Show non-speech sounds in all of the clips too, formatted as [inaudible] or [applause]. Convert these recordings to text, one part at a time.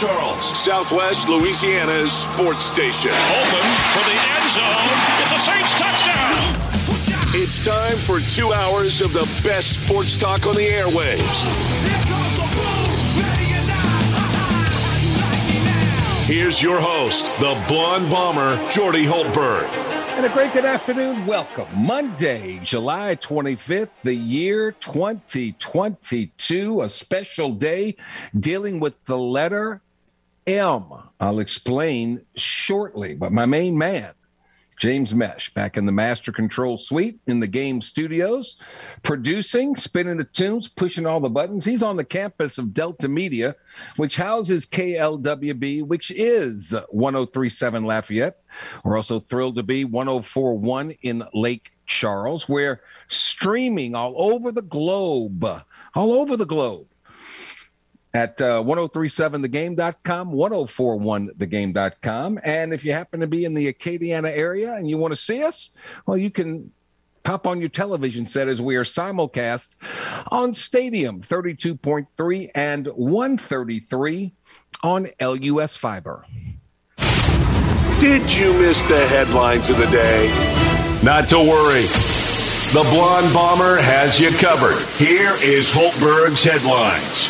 Charles, Southwest Louisiana's sports station. Open for the end zone. It's a Saints touchdown. It's time for two hours of the best sports talk on the airwaves. Here's your host, the blonde bomber, Jordy Hultberg. And a great good afternoon. Welcome. Monday, July 25th, the year 2022, a special day dealing with the letter M. I'll explain shortly, but my main man, James Mesh, back in the Master Control Suite in the game studios, producing, spinning the tunes, pushing all the buttons. He's on the campus of Delta Media, which houses KLWB, which is 1037 Lafayette. We're also thrilled to be 1041 in Lake Charles. We're streaming all over the globe, all over the globe at uh, 1037thegame.com, 1041thegame.com. And if you happen to be in the Acadiana area and you want to see us, well, you can pop on your television set as we are simulcast on Stadium 32.3 and 133 on LUS Fiber. Did you miss the headlines of the day? Not to worry. The Blonde Bomber has you covered. Here is Hultberg's headlines.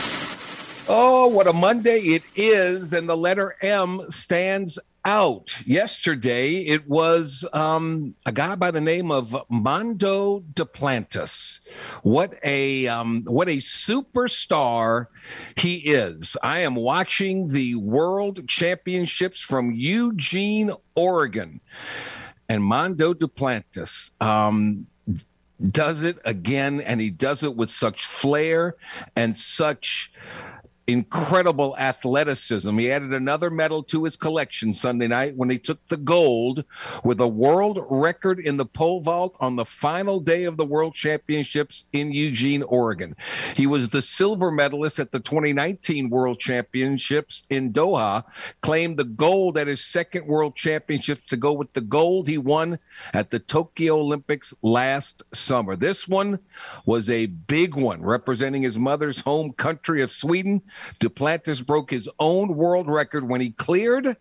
Oh, what a Monday it is. And the letter M stands out. Yesterday, it was um, a guy by the name of Mondo Duplantis. What a um, what a superstar he is. I am watching the World Championships from Eugene, Oregon, and Mondo Duplantis. Um, does it again, and he does it with such flair and such incredible athleticism. He added another medal to his collection Sunday night when he took the gold with a world record in the pole vault on the final day of the World Championships in Eugene, Oregon. He was the silver medalist at the 2019 World Championships in Doha, claimed the gold at his second World Championships to go with the gold he won at the Tokyo Olympics last summer. This one was a big one, representing his mother's home country of Sweden. Duplantis broke his own world record when he cleared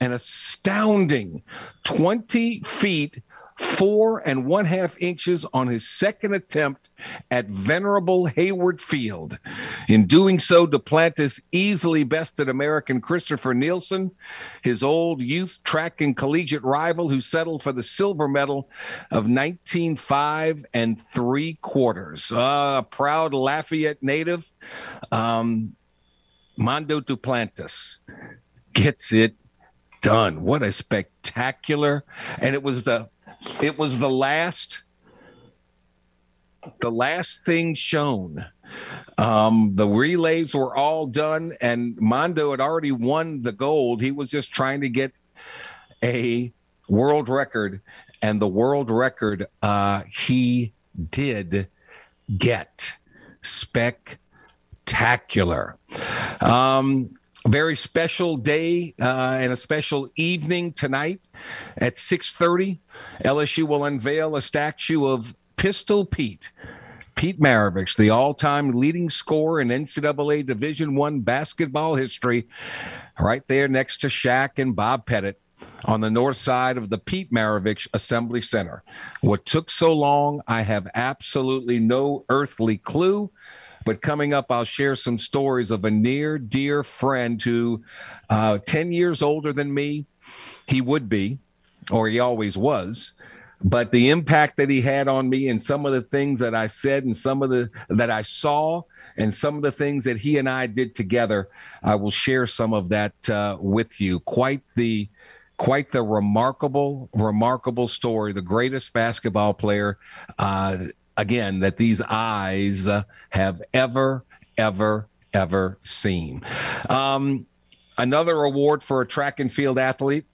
an astounding 20 feet four and one half inches on his second attempt at venerable Hayward Field. In doing so, Duplantis easily bested American Christopher Nilsen, his old youth track and collegiate rival, who settled for the silver medal of 19.5 and three quarters. Uh, a proud Lafayette native. Um, Mondo Duplantis gets it done. What a spectacular! And it was the it was the last the last thing shown. Um, the relays were all done, and Mondo had already won the gold. He was just trying to get a world record, and the world record uh, he did get. Spectacular. Um, very special day uh, and a special evening tonight at 6.30 lsu will unveil a statue of pistol pete pete maravich the all-time leading scorer in ncaa division one basketball history right there next to Shaq and bob pettit on the north side of the Pete Maravich Assembly Center. What took so long, I have absolutely no earthly clue. But coming up, I'll share some stories of a near dear friend who, uh, 10 years older than me, he would be, or he always was. But the impact that he had on me and some of the things that I said and some of the that I saw and some of the things that he and I did together, I will share some of that uh, with you. Quite the quite the remarkable, remarkable story. The greatest basketball player uh, again that these eyes uh, have ever, ever, ever seen. Um, another award for a track and field athlete.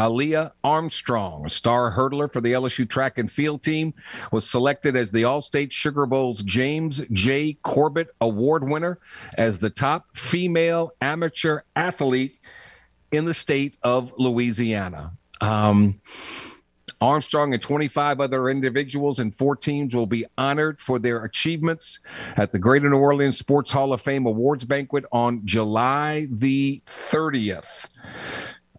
Alia Armstrong, a star hurdler for the LSU track and field team, was selected as the Allstate Sugar Bowl's James J. Corbett Award winner as the top female amateur athlete in the state of Louisiana. Um, Armstrong and 25 other individuals and four teams will be honored for their achievements at the Greater New Orleans Sports Hall of Fame Awards Banquet on July the 30th.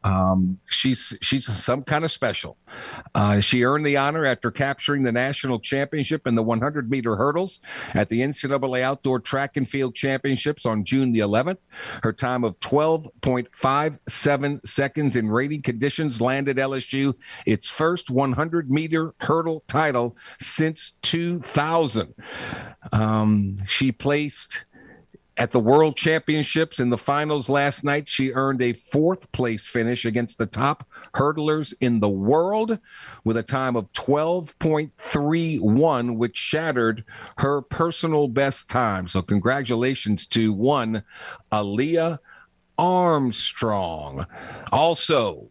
Um, she's she's some kind of special. Uh, she earned the honor after capturing the national championship in the 100 meter hurdles at the NCAA Outdoor Track and Field Championships on June the 11th. Her time of 12.57 seconds in rating conditions landed LSU its first 100 meter hurdle title since 2000. Um, she placed at the World Championships in the finals last night, she earned a fourth place finish against the top hurdlers in the world with a time of 12.31, which shattered her personal best time. So, congratulations to one, Alia Armstrong. Also,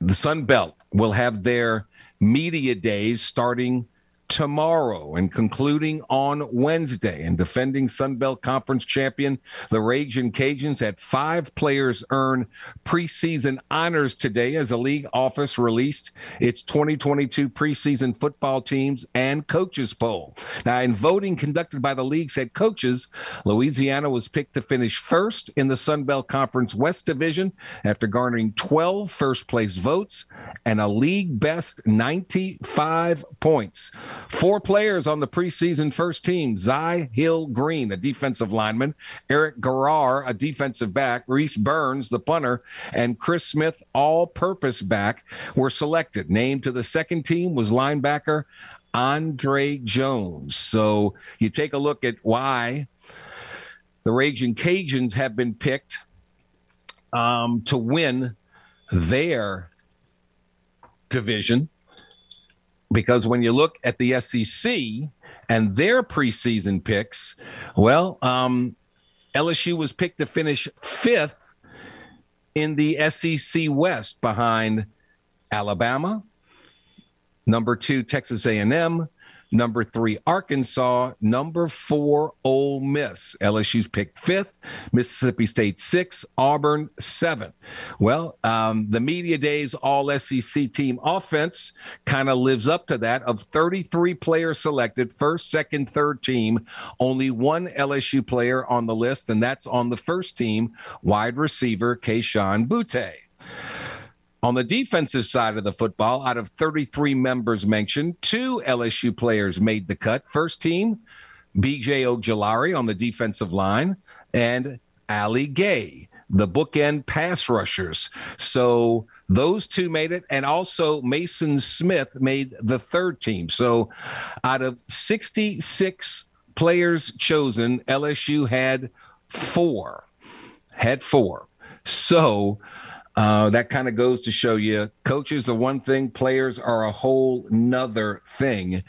the Sun Belt will have their media days starting tomorrow and concluding on Wednesday. And defending Sun Belt Conference champion, the Ragin' Cajuns had five players earn preseason honors today as a league office released its 2022 preseason football teams and coaches poll. Now, in voting conducted by the league's head coaches, Louisiana was picked to finish first in the Sun Belt Conference West Division after garnering 12 first place votes and a league best 95 points. Four players on the preseason first team Zy Hill Green, a defensive lineman, Eric Garror, a defensive back, Rhys Byrns, the punter, and Chris Smith, all purpose back, were selected. Named to the second team was linebacker Andre Jones. So you take a look at why the Ragin' Cajuns have been picked um, to win their division because when you look at the SEC and their preseason picks, well, um, LSU was picked to finish fifth in the SEC West behind Alabama, number two Texas A&M, Number three, Arkansas. Number four, Ole Miss. LSU's picked fifth. Mississippi State six. Auburn seven. Well, um, the media days all SEC team offense kind of lives up to that. Of 33 players selected, first, second, third team, only one LSU player on the list, and that's on the first team, wide receiver Kayshon Boutte. On the defensive side of the football, out of 33 members mentioned, two LSU players made the cut. First team, BJ Ojulari on the defensive line, and Ali Gaye, the bookend pass rushers. So those two made it, and also Maason Smith made the third team. So out of 66 players chosen, LSU had four. Had four. So uh, that kind of goes to show you coaches are one thing, players are a whole nother thing.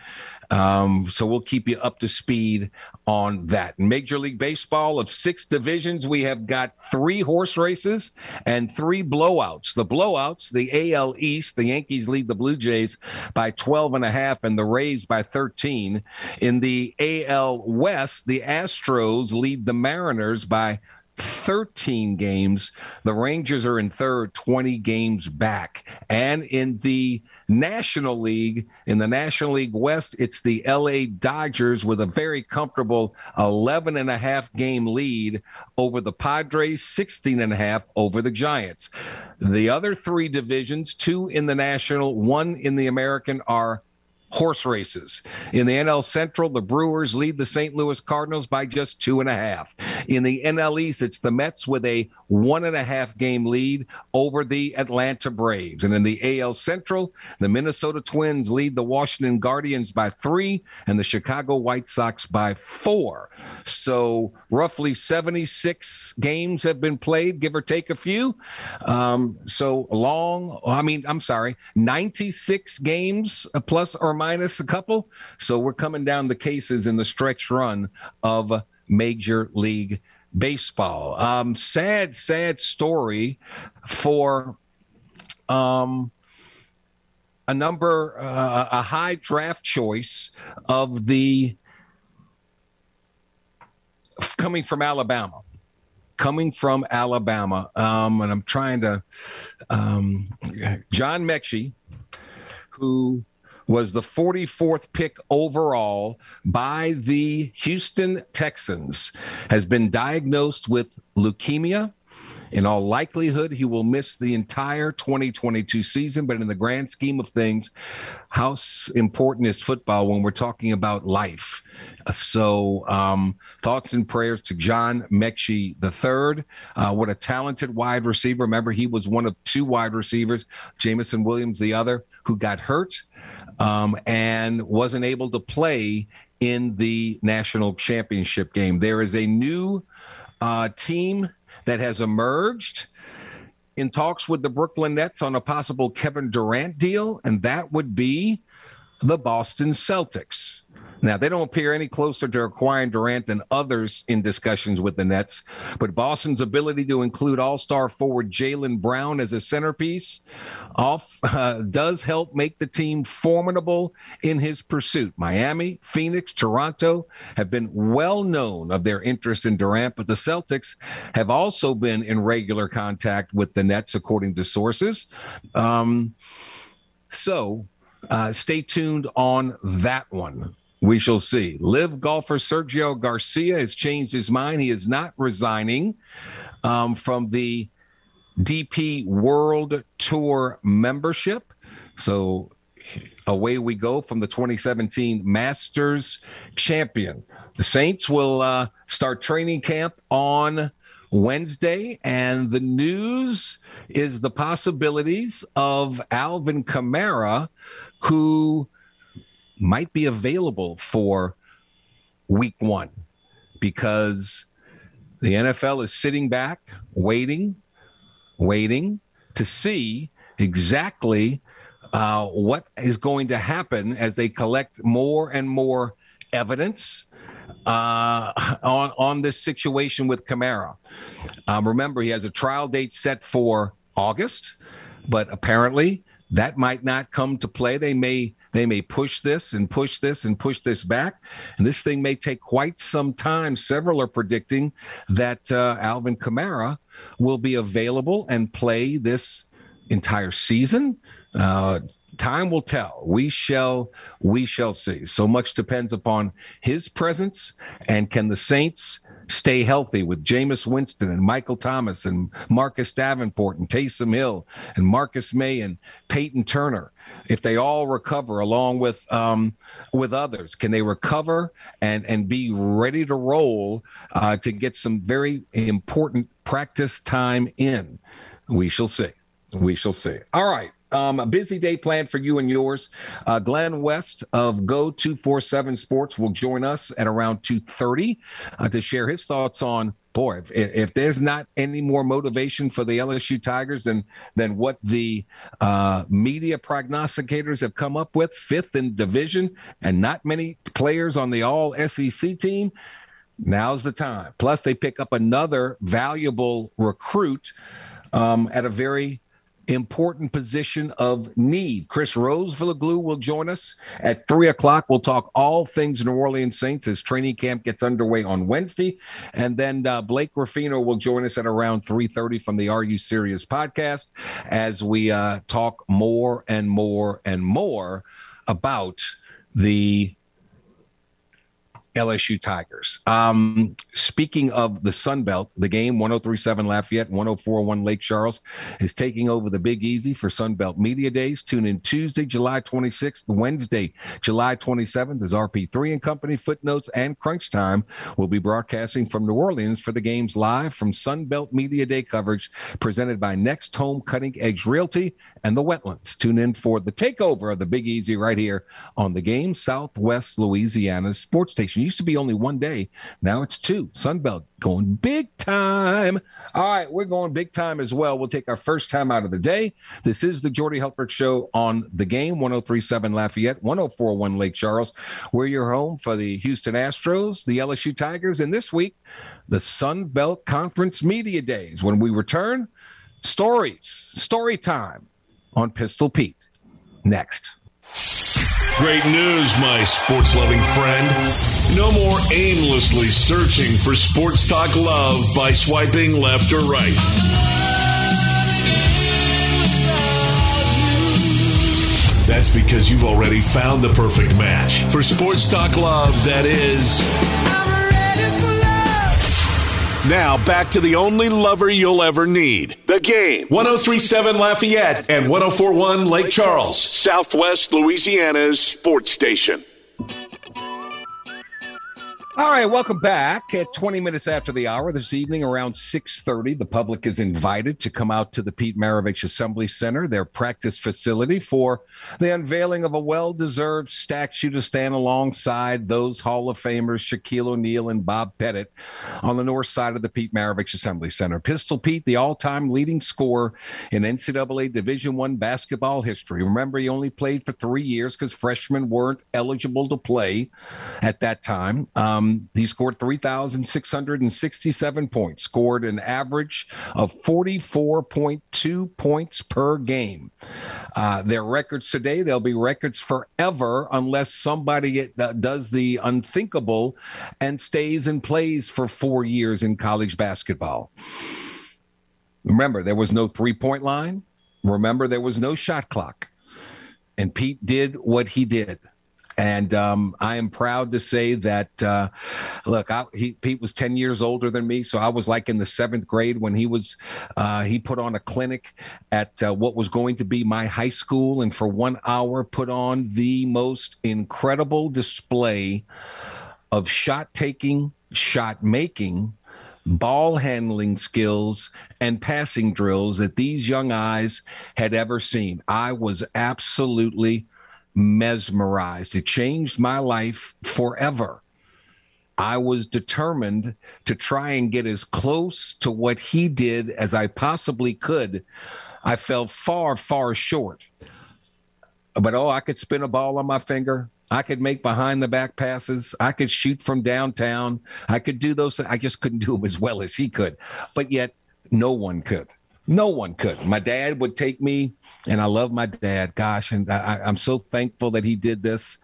Um, so we'll keep you up to speed on that. Major League Baseball of six divisions, we have got three horse races and three blowouts. The blowouts, the AL East, the Yankees lead the Blue Jays by 12 and a half and the Rays by 13. In the AL West, the Astros lead the Mariners by 13 games. The Rangers are in third, 20 games back. And in the National League, in the National League West, it's the LA Dodgers with a very comfortable 11 and a half game lead over the Padres, 16 and a half over the Giants. The other three divisions, two in the National, one in the American, are horse races. In the NL Central, the Brewers lead the St. Louis Cardinals by just two and a half. In the NL East, it's the Mets with a one and a half game lead over the Atlanta Braves. And in the AL Central, the Minnesota Twins lead the Washington Guardians by three and the Chicago White Sox by four. So roughly 76 games have been played, give or take a few. Um, so long, I mean, I'm sorry, 96 games plus or minus a couple. So we're coming down the cases in the stretch run of Major League Baseball. Um, sad, sad story for um, a number, uh, a high draft choice of the coming from Alabama coming from Alabama. Um, and I'm trying to, um, John Metchie, who was the 44th pick overall by the Houston Texans, has been diagnosed with leukemia. In all likelihood, he will miss the entire 2022 season. But in the grand scheme of things, how important is football when we're talking about life? So, um, thoughts and prayers to John Metchie III. Uh, what a talented wide receiver. Remember, he was one of two wide receivers, Jameson Williams, the other, who got hurt um, and wasn't able to play in the national championship game. There is a new uh, team that has emerged in talks with the Brooklyn Nets on a possible Kevin Durant deal, and that would be the Boston Celtics. Now, they don't appear any closer to acquiring Durant than others in discussions with the Nets, but Boston's ability to include all star forward Jaylen Brown as a centerpiece off [laughs] uh, does help make the team formidable in his pursuit. Miami, Phoenix, Toronto have been well known of their interest in Durant, but the Celtics have also been in regular contact with the Nets, according to sources. Um, so, uh, stay tuned on that one. We shall see. LIV golfer Sergio Garcia has changed his mind. He is not resigning um, from the DP World Tour membership. So away we go from the 2017 Masters champion. The Saints will uh, start training camp on Wednesday, and the news is the possibilities of Alvin Kamara, who might be available for week one because the NFL is sitting back, waiting, waiting to see exactly uh, what is going to happen as they collect more and more evidence uh, on on this situation with Kamara. Um, remember, he has a trial date set for August, but apparently that might not come to play. They may they may push this and push this and push this back, and this thing may take quite some time. Several are predicting that uh, Alvin Kamara will be available and play this entire season. Uh, time will tell. We shall we shall see. So much depends upon his presence and can the Saints stay healthy with Jameis Winston and Michael Thomas and Marcus Davenport and Taysom Hill and Marcus Maye and Peyton Turner. If they all recover along with um, with others, can they recover and and be ready to roll uh, to get some very important practice time in? We shall see. We shall see. All right. Um, a busy day planned for you and yours. Uh, Glenn West of Go Two Four Seven Sports will join us at around two thirty uh, to share his thoughts on. Boy, if, if there's not any more motivation for the LSU Tigers than than what the uh, media prognosticators have come up with, fifth in division, and not many players on the All SEC team. Now's the time. Plus, they pick up another valuable recruit um, at a very important position of need. Chris Rosvoglou will join us at three o'clock. We'll talk all things New Orleans Saints as training camp gets underway on Wednesday, and then uh, Blake Ruffino will join us at around three thirty from the Are You Serious podcast as we uh, talk more and more and more about the LSU Tigers. Um, speaking of the Sun Belt, the game 1037 Lafayette, 1041 Lake Charles is taking over the Big Easy for Sun Belt Media Days. Tune in Tuesday, July 26th, Wednesday, July 27th as RP3 and Company Footnotes and Crunch Time will be broadcasting from New Orleans for the games live from Sun Belt Media Day coverage presented by Next Home Cutting Edge Realty and the Wetlands. Tune in for the takeover of the Big Easy right here on the game Southwest Louisiana sports station used to be only one day. Now it's two. Sunbelt going big time. All right, we're going big time as well. We'll take our first time out of the day. This is the Jordy Hultberg Show on the game 1037 Lafayette, 1041 Lake Charles. We're your home for the Houston Astros, the LSU Tigers, and this week, the Sun Belt Conference Media Days. When we return, stories, story time on Pistol Pete. Next. Great news, my sports loving friend. No more aimlessly searching for sports talk love by swiping left or right. That's because you've already found the perfect match. For sports talk love, that is. Now back to the only lover you'll ever need. The game. 1037 Lafayette and 1041 Lake Charles, Southwest Louisiana's sports station. All right, welcome back. At 20 minutes after the hour this evening, around 6:30, the public is invited to come out to the Pete Maravich Assembly Center, their practice facility, for the unveiling of a well-deserved statue to stand alongside those Hall of Famers, Shaquille O'Neal and Bob Pettit, on the north side of the Pete Maravich Assembly Center. Pistol Pete, the all-time leading scorer in NCAA Division One basketball history. Remember, he only played for three years because freshmen weren't eligible to play at that time. Um, um, he scored 3,667 points, scored an average of 44.2 points per game. Uh, their records today, they'll be records forever unless somebody does the unthinkable and stays and plays for four years in college basketball. Remember, there was no three point line. Remember, there was no shot clock. And Pete did what he did. And um, I am proud to say that, uh, look, I, he, Pete was 10 years older than me. So I was like in the seventh grade when he was, uh, he put on a clinic at uh, what was going to be my high school. And for one hour, put on the most incredible display of shot taking, shot making, ball handling skills and passing drills that these young eyes had ever seen. I was absolutely mesmerized. It changed my life forever. I was determined to try and get as close to what he did as I possibly could. I fell far, far short. But oh, I could spin a ball on my finger. I could make behind the back passes. I could shoot from downtown. I could do those. I just couldn't do them as well as he could. But yet, no one could. No one could. My dad would take me, and I love my dad. Gosh, and I, am so thankful that he did this.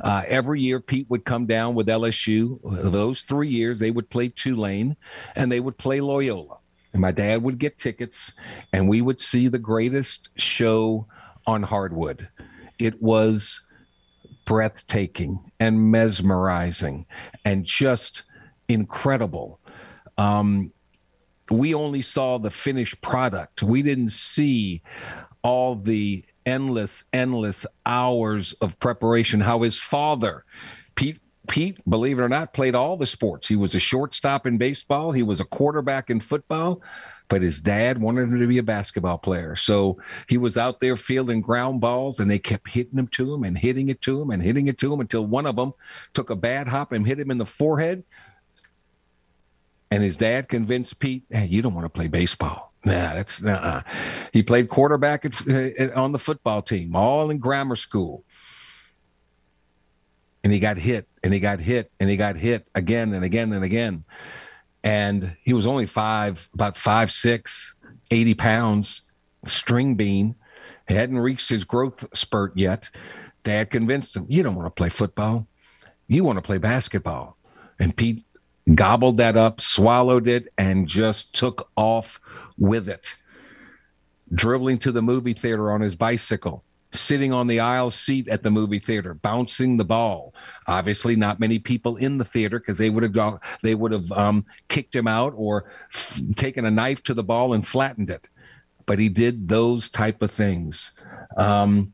Uh, every year, Pete would come down with LSU. Those three years, they would play Tulane, and they would play Loyola. And my dad would get tickets, and we would see the greatest show on hardwood. It was breathtaking and mesmerizing, and just incredible. Um, we only saw the finished product. We didn't see all the endless, endless hours of preparation. How his father, Pete, Pete, believe it or not, played all the sports. He was a shortstop in baseball. He was a quarterback in football, but his dad wanted him to be a basketball player. So he was out there fielding ground balls, and they kept hitting them to him and hitting it to him and hitting it to him until one of them took a bad hop and hit him in the forehead. And his dad convinced Pete, hey, you don't want to play baseball. Nah, that's uh He played quarterback at, uh, on the football team, all in grammar school. And he got hit and he got hit and he got hit again and again and again. And he was only five, about five, six, 80 pounds, string bean. He hadn't reached his growth spurt yet. Dad convinced him, you don't want to play football. You want to play basketball. And Pete gobbled that up, swallowed it, and just took off with it. Dribbling to the movie theater on his bicycle, sitting on the aisle seat at the movie theater, bouncing the ball. Obviously, not many people in the theater because they would have gone, they would have um, kicked him out or f- taken a knife to the ball and flattened it. But he did those type of things. Um,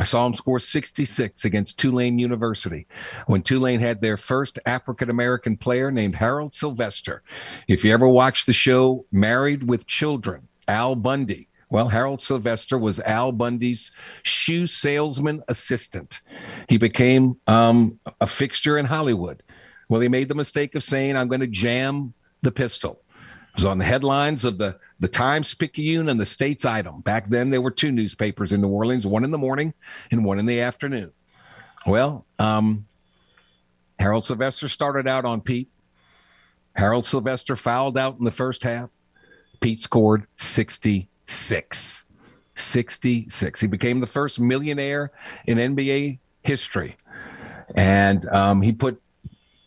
I saw him score 66 against Tulane University when Tulane had their first African American player named Harold Sylvester. If you ever watched the show Married with Children, Al Bundy, well, Harold Sylvester was Al Bundy's shoe salesman assistant. He became um, a fixture in Hollywood. Well, he made the mistake of saying, I'm going to jam the pistol. Was on the headlines of the the Times Picayune and the States Item. Back then, there were two newspapers in New Orleans, one in the morning and one in the afternoon. Well, um, Harold Sylvester started out on Pete. Harold Sylvester fouled out in the first half. Pete scored 66. 66. He became the first millionaire in NBA history. And um, he put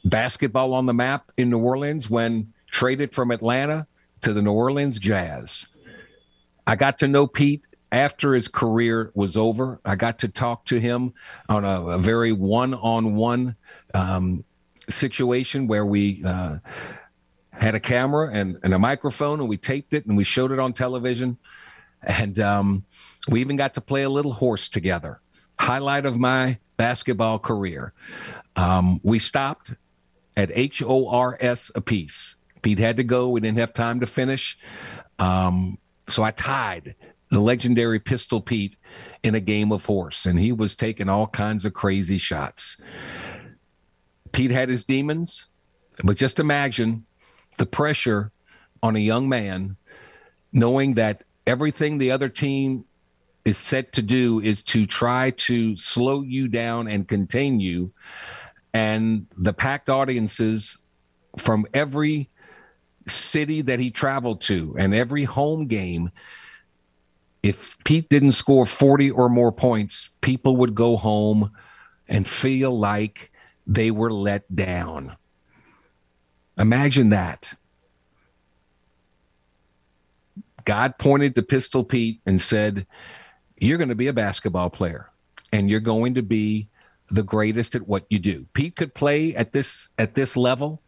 basketball on the map in New Orleans when traded from Atlanta to the New Orleans Jazz. I got to know Pete after his career was over, I got to talk to him on a, a very one-on-one um, situation where we uh, had a camera and, and, a microphone, and we taped it and we showed it on television, and um, we even got to play a little horse together. Highlight of my basketball career. Um, we stopped at H O R S apiece. Pete had to go. We didn't have time to finish. Um, so I tied the legendary Pistol Pete in a game of horse, and he was taking all kinds of crazy shots. Pete had his demons, but just imagine the pressure on a young man knowing that everything the other team is set to do is to try to slow you down and contain you. And the packed audiences from every city that he traveled to and every home game, if Pete didn't score 40 or more points, people would go home and feel like they were let down. Imagine that. God pointed to Pistol Pete and said, You're going to be a basketball player and you're going to be the greatest at what you do. Pete could play at this at this level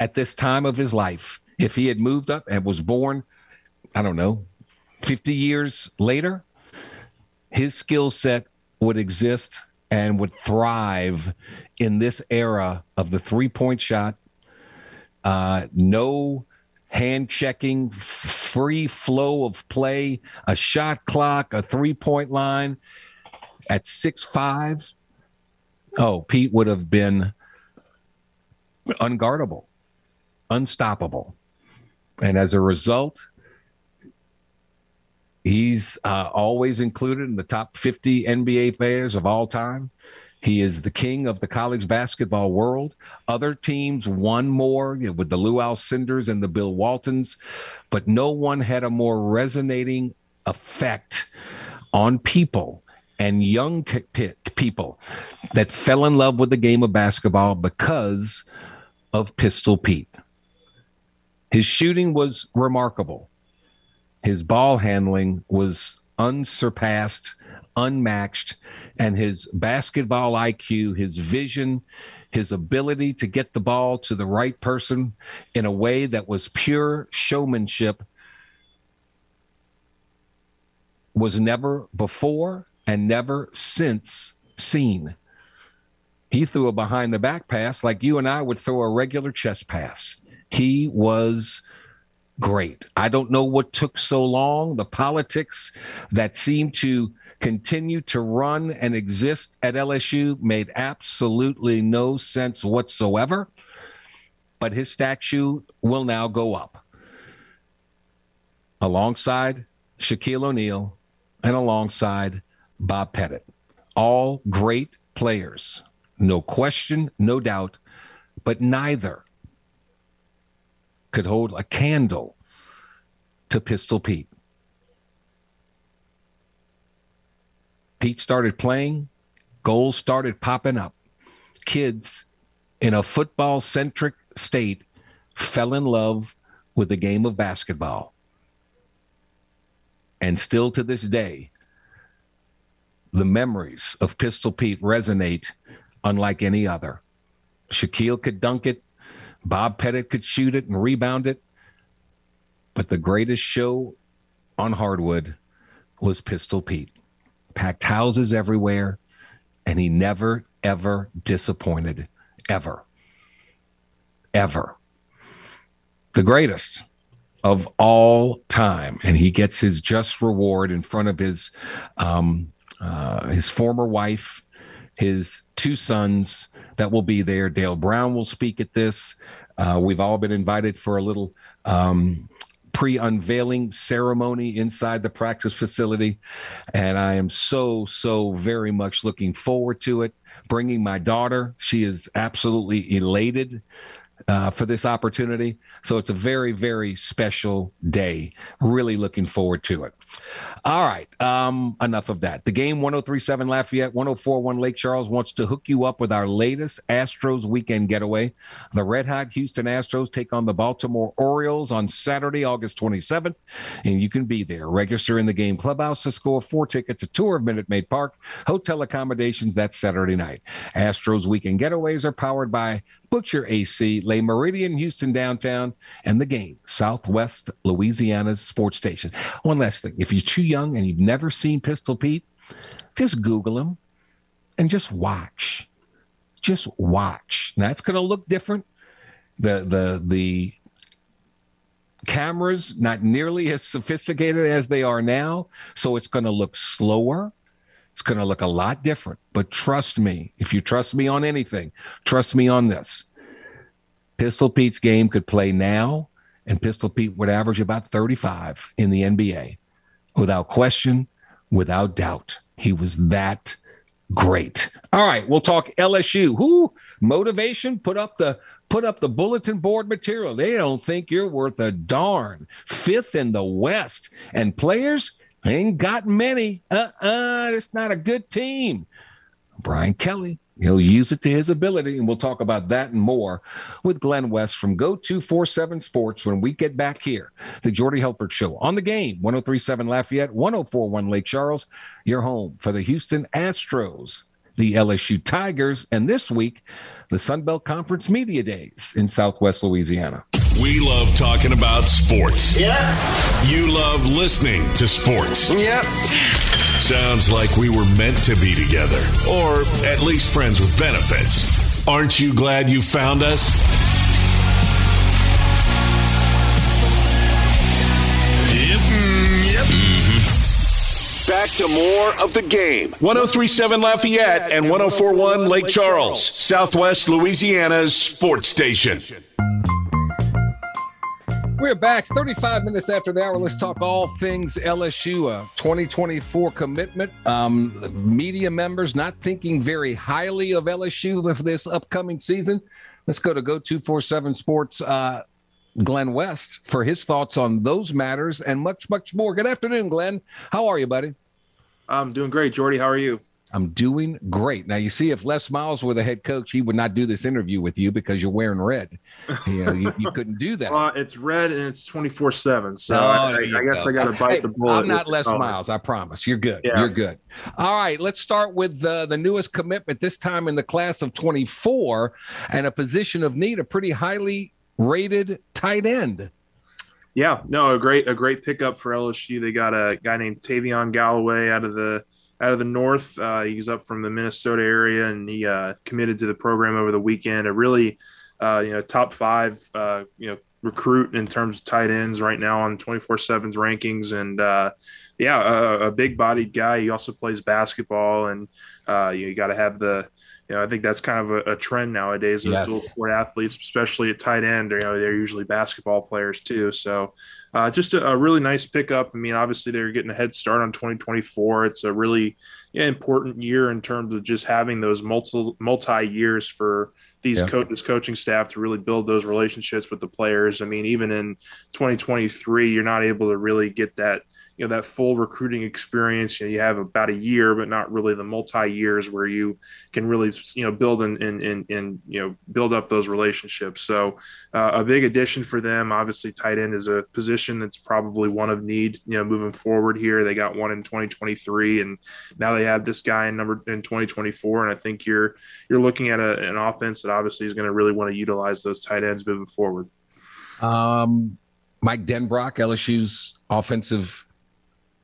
at this time of his life if he had moved up and was born I don't know 50 years later his skill set would exist and would thrive in this era of the three-point shot uh, no hand checking, free flow of play, a shot clock, a three point line at six five. Oh, Pete would have been unguardable, unstoppable. And as a result, he's uh, always included in the top 50 NBA players of all time. He is the king of the college basketball world. Other teams won more with the Lou Alcindors and the Bill Waltons, but no one had a more resonating effect on people and young people that fell in love with the game of basketball because of Pistol Pete. His shooting was remarkable. His ball handling was unsurpassed unmatched. And his basketball IQ, his vision, his ability to get the ball to the right person in a way that was pure showmanship was never before and never since seen. He threw a behind the back pass like you and I would throw a regular chest pass. He was great. I don't know what took so long, the politics that seemed to continue to run and exist at LSU made absolutely no sense whatsoever. But his statue will now go up alongside Shaquille O'Neal and alongside Bob Pettit. All great players, no question, no doubt, but neither could hold a candle to Pistol Pete. Pete started playing, goals started popping up. Kids in a football centric state fell in love with the game of basketball. And still to this day, the memories of Pistol Pete resonate unlike any other. Shaquille could dunk it, Bob Pettit could shoot it and rebound it. But the greatest show on hardwood was Pistol Pete packed houses everywhere, and he never, ever disappointed, ever, ever. The greatest of all time, and he gets his just reward in front of his um, uh, his former wife, his two sons that will be there. Dale Brown will speak at this. Uh, we've all been invited for a little um, pre unveiling ceremony inside the practice facility. And I am so, so very much looking forward to it. Bringing my daughter, she is absolutely elated uh, for this opportunity. So it's a very, very special day. Really looking forward to it. All right. Um, enough of that. The game 1037 Lafayette, 1041 Lake Charles wants to hook you up with our latest Astros weekend getaway. The Red Hot Houston Astros take on the Baltimore Orioles on Saturday, August 27th, and you can be there. Register in the game clubhouse to score four tickets, a tour of Minute Maid Park, hotel accommodations that Saturday night. Astros weekend getaways are powered by Butcher AC, Le Meridien, Houston downtown, and the game, Southwest Louisiana's sports station. One last thing if you're too young and you've never seen Pistol Pete, just Google him and just watch. Just watch. Now it's going to look different. The the the cameras not nearly as sophisticated as they are now, so it's going to look slower. It's going to look a lot different. But trust me, if you trust me on anything, trust me on this. Pistol Pete's game could play now, and Pistol Pete would average about 35 in the NBA without question, without doubt. He was that great. All right, we'll talk LSU. Who motivation? Put up the put up the bulletin board material. They don't think you're worth a darn. Fifth in the West, and players ain't got many. Uh uh it's not a good team. Brian Kelly He'll use it to his ability, and we'll talk about that and more with Glenn West from Go 247 Sports when we get back here. The Jordy Hultberg Show on the game 1037 Lafayette, 1041 Lake Charles, your home for the Houston Astros, the LSU Tigers, and this week, the Sun Belt Conference Media Days in Southwest Louisiana. We love talking about sports. Yeah. You love listening to sports. Yep. Sounds like we were meant to be together, or at least friends with benefits. Aren't you glad you found us? Yep. Yep. Mm-hmm. Back to more of the game. 1037 Lafayette and 1041 Lake Charles, Southwest Louisiana's sports station. We're back 35 minutes after the hour. Let's talk all things LSU, a 2024 commitment. Um, media members not thinking very highly of LSU for this upcoming season. Let's go to Go 247 Sports, uh, Glenn West, for his thoughts on those matters and much, much more. Good afternoon, Glenn. How are you, buddy? I'm doing great. Jordy, how are you? I'm doing great. Now, you see, if Les Miles were the head coach, he would not do this interview with you because you're wearing red. [laughs] You know, you, you couldn't do that. Well, it's red and it's 24 7. So Oh, I, I guess go. I got to bite Hey, the bullet. I'm not Les. Miles. I promise. You're good. Yeah. You're good. All right. Let's start with uh, the newest commitment, this time in the class of 24 and a position of need, a pretty highly rated tight end. Yeah, no, a great a great pickup for LSU. They got a guy named Tavion Galloway out of the out of the north. Uh, he's up from the Minnesota area, and he uh, committed to the program over the weekend. A really, uh, you know, top five, uh, you know, recruit in terms of tight ends right now on 24/7's rankings, and uh, yeah, a, a big-bodied guy. He also plays basketball, and uh, you, got to have the. You know, I think that's kind of a, a trend nowadays. with Yes. dual sport athletes, especially at tight end, you know, they're usually basketball players too. So, uh, just a, a really nice pickup. I mean, obviously they're getting a head start on 2024. It's a really yeah, important year in terms of just having those multi multi years for these Yeah. coaches, coaching staff to really build those relationships with the players. I mean, even in 2023, you're not able to really get that you know that full recruiting experience. You, know, you have about a year, but not really the multi years where you can really you know build and and and, and you know build up those relationships. So uh, a big addition for them. Obviously, tight end is a position that's probably one of need. You know, moving forward here, they got one in 2023, and now they have this guy in number in 2024. And I think you're you're looking at a, an offense that obviously is going to really want to utilize those tight ends moving forward. Um, Mike Denbrock, LSU's offensive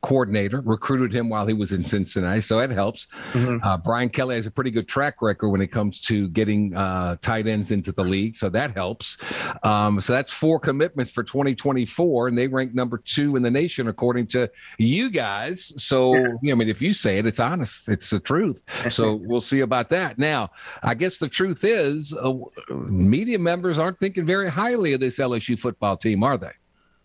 coordinator, recruited him while he was in Cincinnati, so it helps. Mhm. Uh, Brian Kelly has a pretty good track record when it comes to getting uh, tight ends into the league, so that helps. Um, so that's four commitments for 2024, and they rank number two in the nation according to you guys. So, Yeah. I mean, if you say it, it's honest, it's the truth. So [laughs] we'll see about that. Now, I guess the truth is, uh, media members aren't thinking very highly of this LSU football team, are they?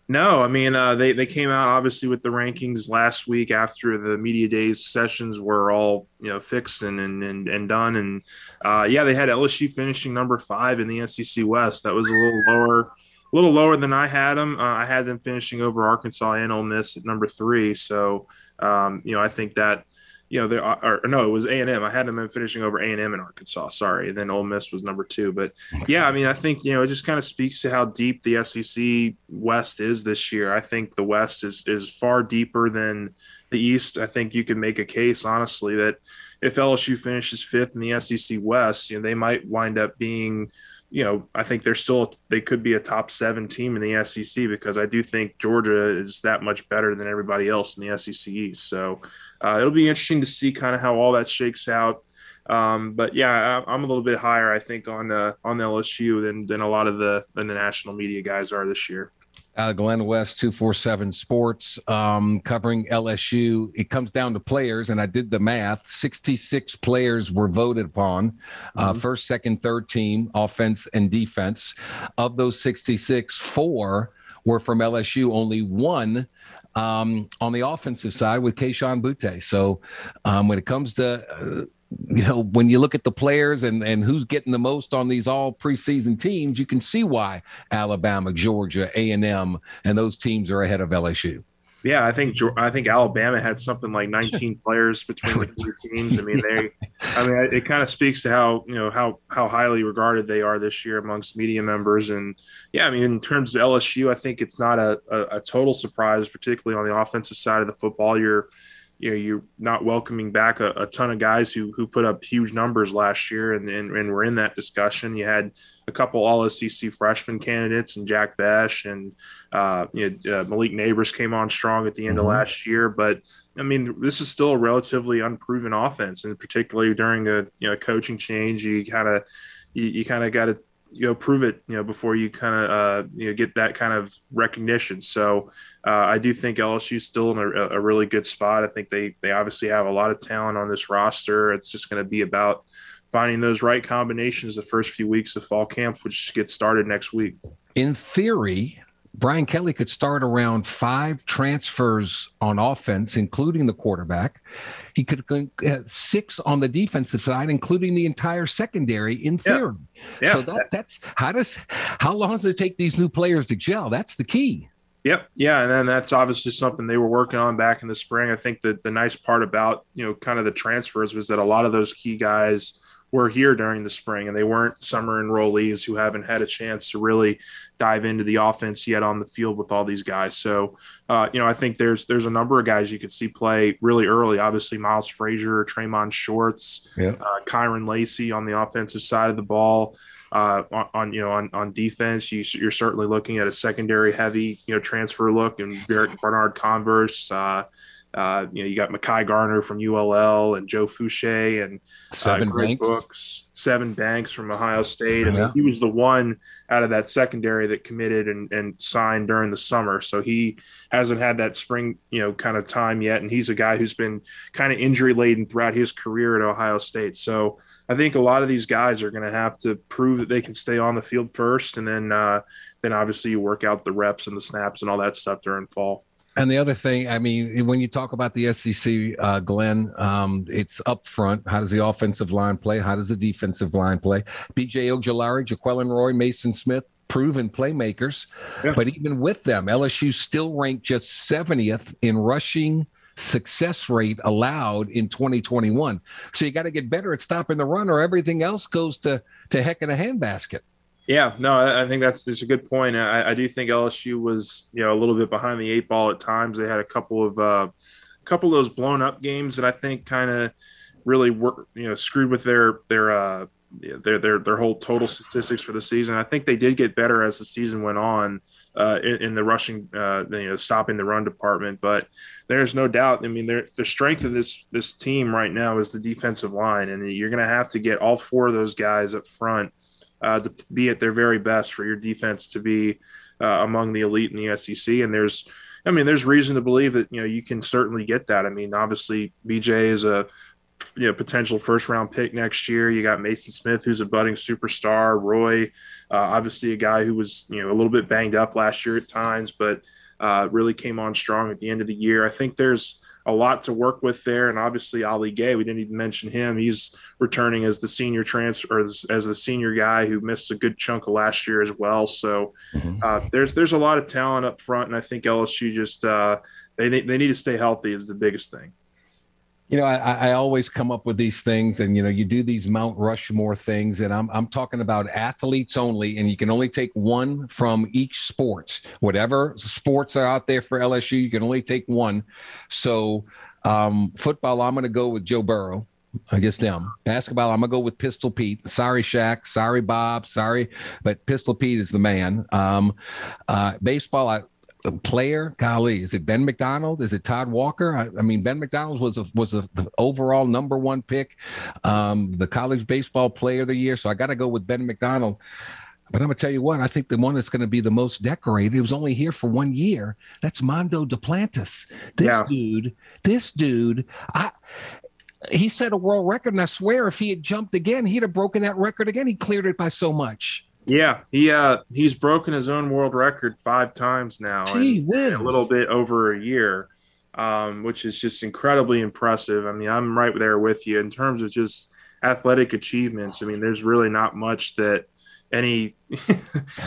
No, I mean uh, they they came out obviously with the rankings last week after the media days sessions were all you know fixed and and and, and done, and uh, yeah, they had LSU finishing number five in the SEC West. That was a little lower, a little lower than I had them. Uh, I had them finishing over Arkansas and Ole Miss at number three. So um, you know I think that you know, there or, or no, it was A and M. I had them finishing over A and M in Arkansas. Sorry, and then Ole Miss was number two. But yeah, I mean, I think you know it just kind of speaks to how deep the SEC West is this year. I think the West is is far deeper than the East. I think you can make a case honestly that if LSU finishes fifth in the SEC West, you know, they might wind up being you know, I think they're still they could be a top seven team in the SEC because I do think Georgia is that much better than everybody else in the SEC. So uh, it'll be interesting to see kind of how all that shakes out. Um, but yeah, I, am a little bit higher, I think, on uh, on the LSU than than a lot of the than the national media guys are this year uh, Glenn West, 247 Sports, um, covering LSU. It comes down to players, and I did the math. 66 players were voted upon, uh, mm-hmm. first, second, third team, offense and defense. Of those 66, four were from LSU, only one um, on the offensive side with Kayshon Boutte. So um, when it comes to uh, you know, when you look at the players and, and who's getting the most on these all preseason teams, you can see why Alabama, Georgia, A and M, and those teams are ahead of LSU. Yeah, I think I think Alabama had something like 19 [laughs] players between the three teams. I mean, they, [laughs] I mean, it kind of speaks to how you know how how highly regarded they are this year amongst media members. And yeah, I mean, in terms of LSU, I think it's not a, a, a total surprise, particularly on the offensive side of the football. You're you know you're not welcoming back a, a, ton of guys who who put up huge numbers last year and, and and we're in that discussion you had a couple all SEC freshman candidates and Jack Besh and uh, you know uh, Malik Nabers came on strong at the end mm-hmm. of last year but I mean this is still a relatively unproven offense and particularly during a you know coaching change you kind of you, you kind of got to you know prove it you know before you kind of uh, you know get that kind of recognition. So uh, I do think LSU is still in a, a, really good spot. I think they they obviously have a lot of talent on this roster. It's just going to be about finding those right combinations the first few weeks of fall camp, which gets started next week. In theory, Brian Kelly could start around five transfers on offense, including the quarterback. He could uh, six on the defensive side, including the entire secondary. In theory, yeah. Yeah. so that, that's how does how long does it take these new players to gel? That's the key. Yep. Yeah. And then that's obviously something they were working on back in the spring. I think that the nice part about, you know, kind of the transfers was that a lot of those key guys were here during the spring and they weren't summer enrollees who haven't had a chance to really dive into the offense yet on the field with all these guys. So, uh, you know, I think there's there's a number of guys you could see play really early. Obviously, Miles Frazier, Tre'Mond Shorts, yeah. uh, Kyren Lacy on the offensive side of the ball. Uh, on, on, you know on, on defense, you, are certainly looking at a secondary heavy you know transfer look and Barrett Bernard Converse, uh, uh, you know, you got Mekhi Garner from ULL and Joe Foucha and seven Sevyn uh, Banks. Brooks, Sevyn Banks from Ohio State. I mean, he was the one out of that secondary that committed and, and signed during the summer. So he hasn't had that spring, you know, kind of time yet. And he's a guy who's been kind of injury laden throughout his career at Ohio State. So I think a lot of these guys are going to have to prove that they can stay on the field first, and then uh, then obviously you work out the reps and the snaps and all that stuff during fall. And the other thing, I mean, when you talk about the SEC, uh, Glenn, um, it's up front. How does the offensive line play? How does the defensive line play? BJ Ojulari, Jaquelin Roy, Maason Smith, proven playmakers. Yeah. But even with them, LSU still ranked just 70th in rushing success rate allowed in 2021. So you got to get better at stopping the run, or everything else goes to to heck in a handbasket. Yeah, no, I think that's, that's a good point. I, I, do think LSU was, you know, a little bit behind the eight ball at times. They had a couple of, uh, a couple of those blown up games that I think kind of really were, you know, screwed with their their uh, their their their whole total statistics for the season. I think they did get better as the season went on uh, in, in, the rushing, uh, you know, stopping the run department. But there's no doubt. I mean, the strength of this this team right now is the defensive line, and you're going to have to get all four of those guys up front uh, to be at their very best for your defense to be uh, among the elite in the SEC. And there's, I mean, there's reason to believe that you know you can certainly get that. I mean, obviously BJ is a you know potential first round pick next year. You got Maason Smith, who's a budding superstar. Roy, uh, obviously a guy who was you know a little bit banged up last year at times, but uh, really came on strong at the end of the year. I think there's a lot to work with there, and obviously Ali Gaye, We didn't even mention him. He's returning as the senior transfer, as, as the senior guy who missed a good chunk of last year as well. So mm-hmm. uh, there's there's a lot of talent up front, and I think LSU just uh, they they need to stay healthy is the biggest thing you know, I, I, always come up with these things, and you know, you do these Mount Rushmore things, and I'm I'm talking about athletes only, and you can only take one from each sport. Whatever sports are out there for LSU, you can only take one. So, um, football, I'm going to go with Joe Burrow. I guess them. Basketball, I'm gonna go with Pistol Pete. Sorry, Shaq. Sorry, Bob. Sorry, but Pistol Pete is the man. Um, uh, baseball, I, player, golly, is it Ben McDonald? Is it Todd Walker? I, I mean, Ben McDonald was a, was a, the overall number one pick, um, the college baseball player of the year. So I got to go with Ben McDonald. But I'm gonna tell you what, I think the one that's gonna be the most decorated, he was only here for one year. That's Mondo Duplantis. This yeah. dude, this dude, I he set a world record, and I swear if he had jumped again, he'd have broken that record again. He cleared it by so much. Yeah, he uh he's broken his own world record five times now Gee, in, in a little bit over a year, um, which is just incredibly impressive. I mean, I'm right there with you in terms of just athletic achievements. I mean, there's really not much that any [laughs]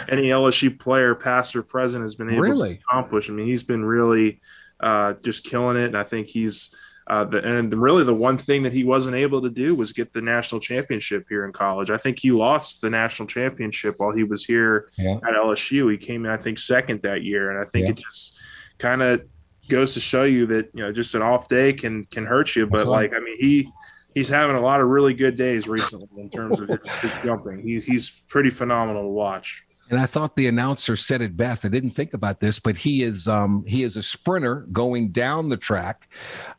any LSU player, past or present, has been able really? to accomplish. I mean, he's been really uh, just killing it, and I think he's uh, the, and really, the one thing that he wasn't able to do was get the national championship here in college. I think he lost the national championship while he was here yeah. at LSU. He came in, I think, second that year, and I think yeah. it just kind of goes to show you that you know just an off day can can hurt you. But like, I mean, he he's having a lot of really good days recently in terms of his, his jumping. He, he's pretty phenomenal to watch. And I thought the announcer said it best. I didn't think about this, but he is um, he is a sprinter going down the track.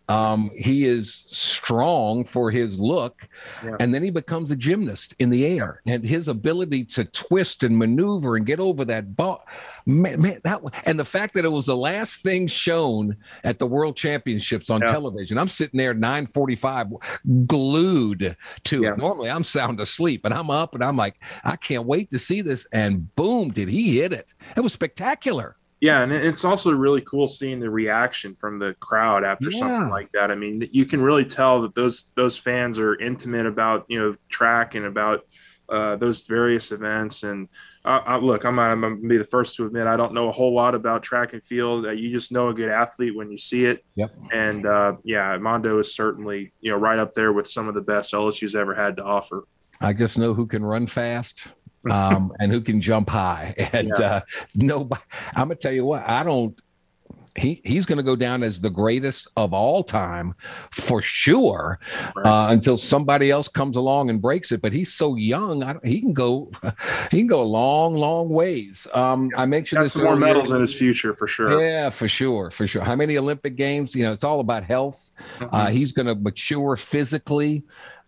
Um, he is strong for his look, yeah. and then he becomes a gymnast in the air. And his ability to twist and maneuver and get over that ball, man, man that and the fact that it was the last thing shown at the World Championships on yeah. television. I'm sitting there 9:45, glued to yeah. it. Normally, I'm sound asleep, and I'm up, and I'm like, I can't wait to see this. And boom, did he hit it? It was spectacular. Yeah, and it's also really cool seeing the reaction from the crowd after yeah. something like that. I mean, you can really tell that those those fans are intimate about you know track and about uh, those various events. And uh, I, look, I'm, I'm, gonna be the first to admit I don't know a whole lot about track and field. Uh, you just know a good athlete when you see it. Yep. And uh, yeah, Mondo is certainly you know right up there with some of the best LSU's ever had to offer. I just know who can run fast um, [laughs] and who can jump high. [laughs] And yeah. uh, nobody, I'm gonna tell you what, I don't. He he's going to go down as the greatest of all time for sure, right. uh, until somebody else comes along and breaks it. But he's so young; he can go, [laughs] he can go a long, long ways. Um, yeah. I mentioned this more medals in his future for sure. Yeah, for sure, for sure. How many Olympic games? You know, it's all about health. Mm-hmm. Uh, he's going to mature physically.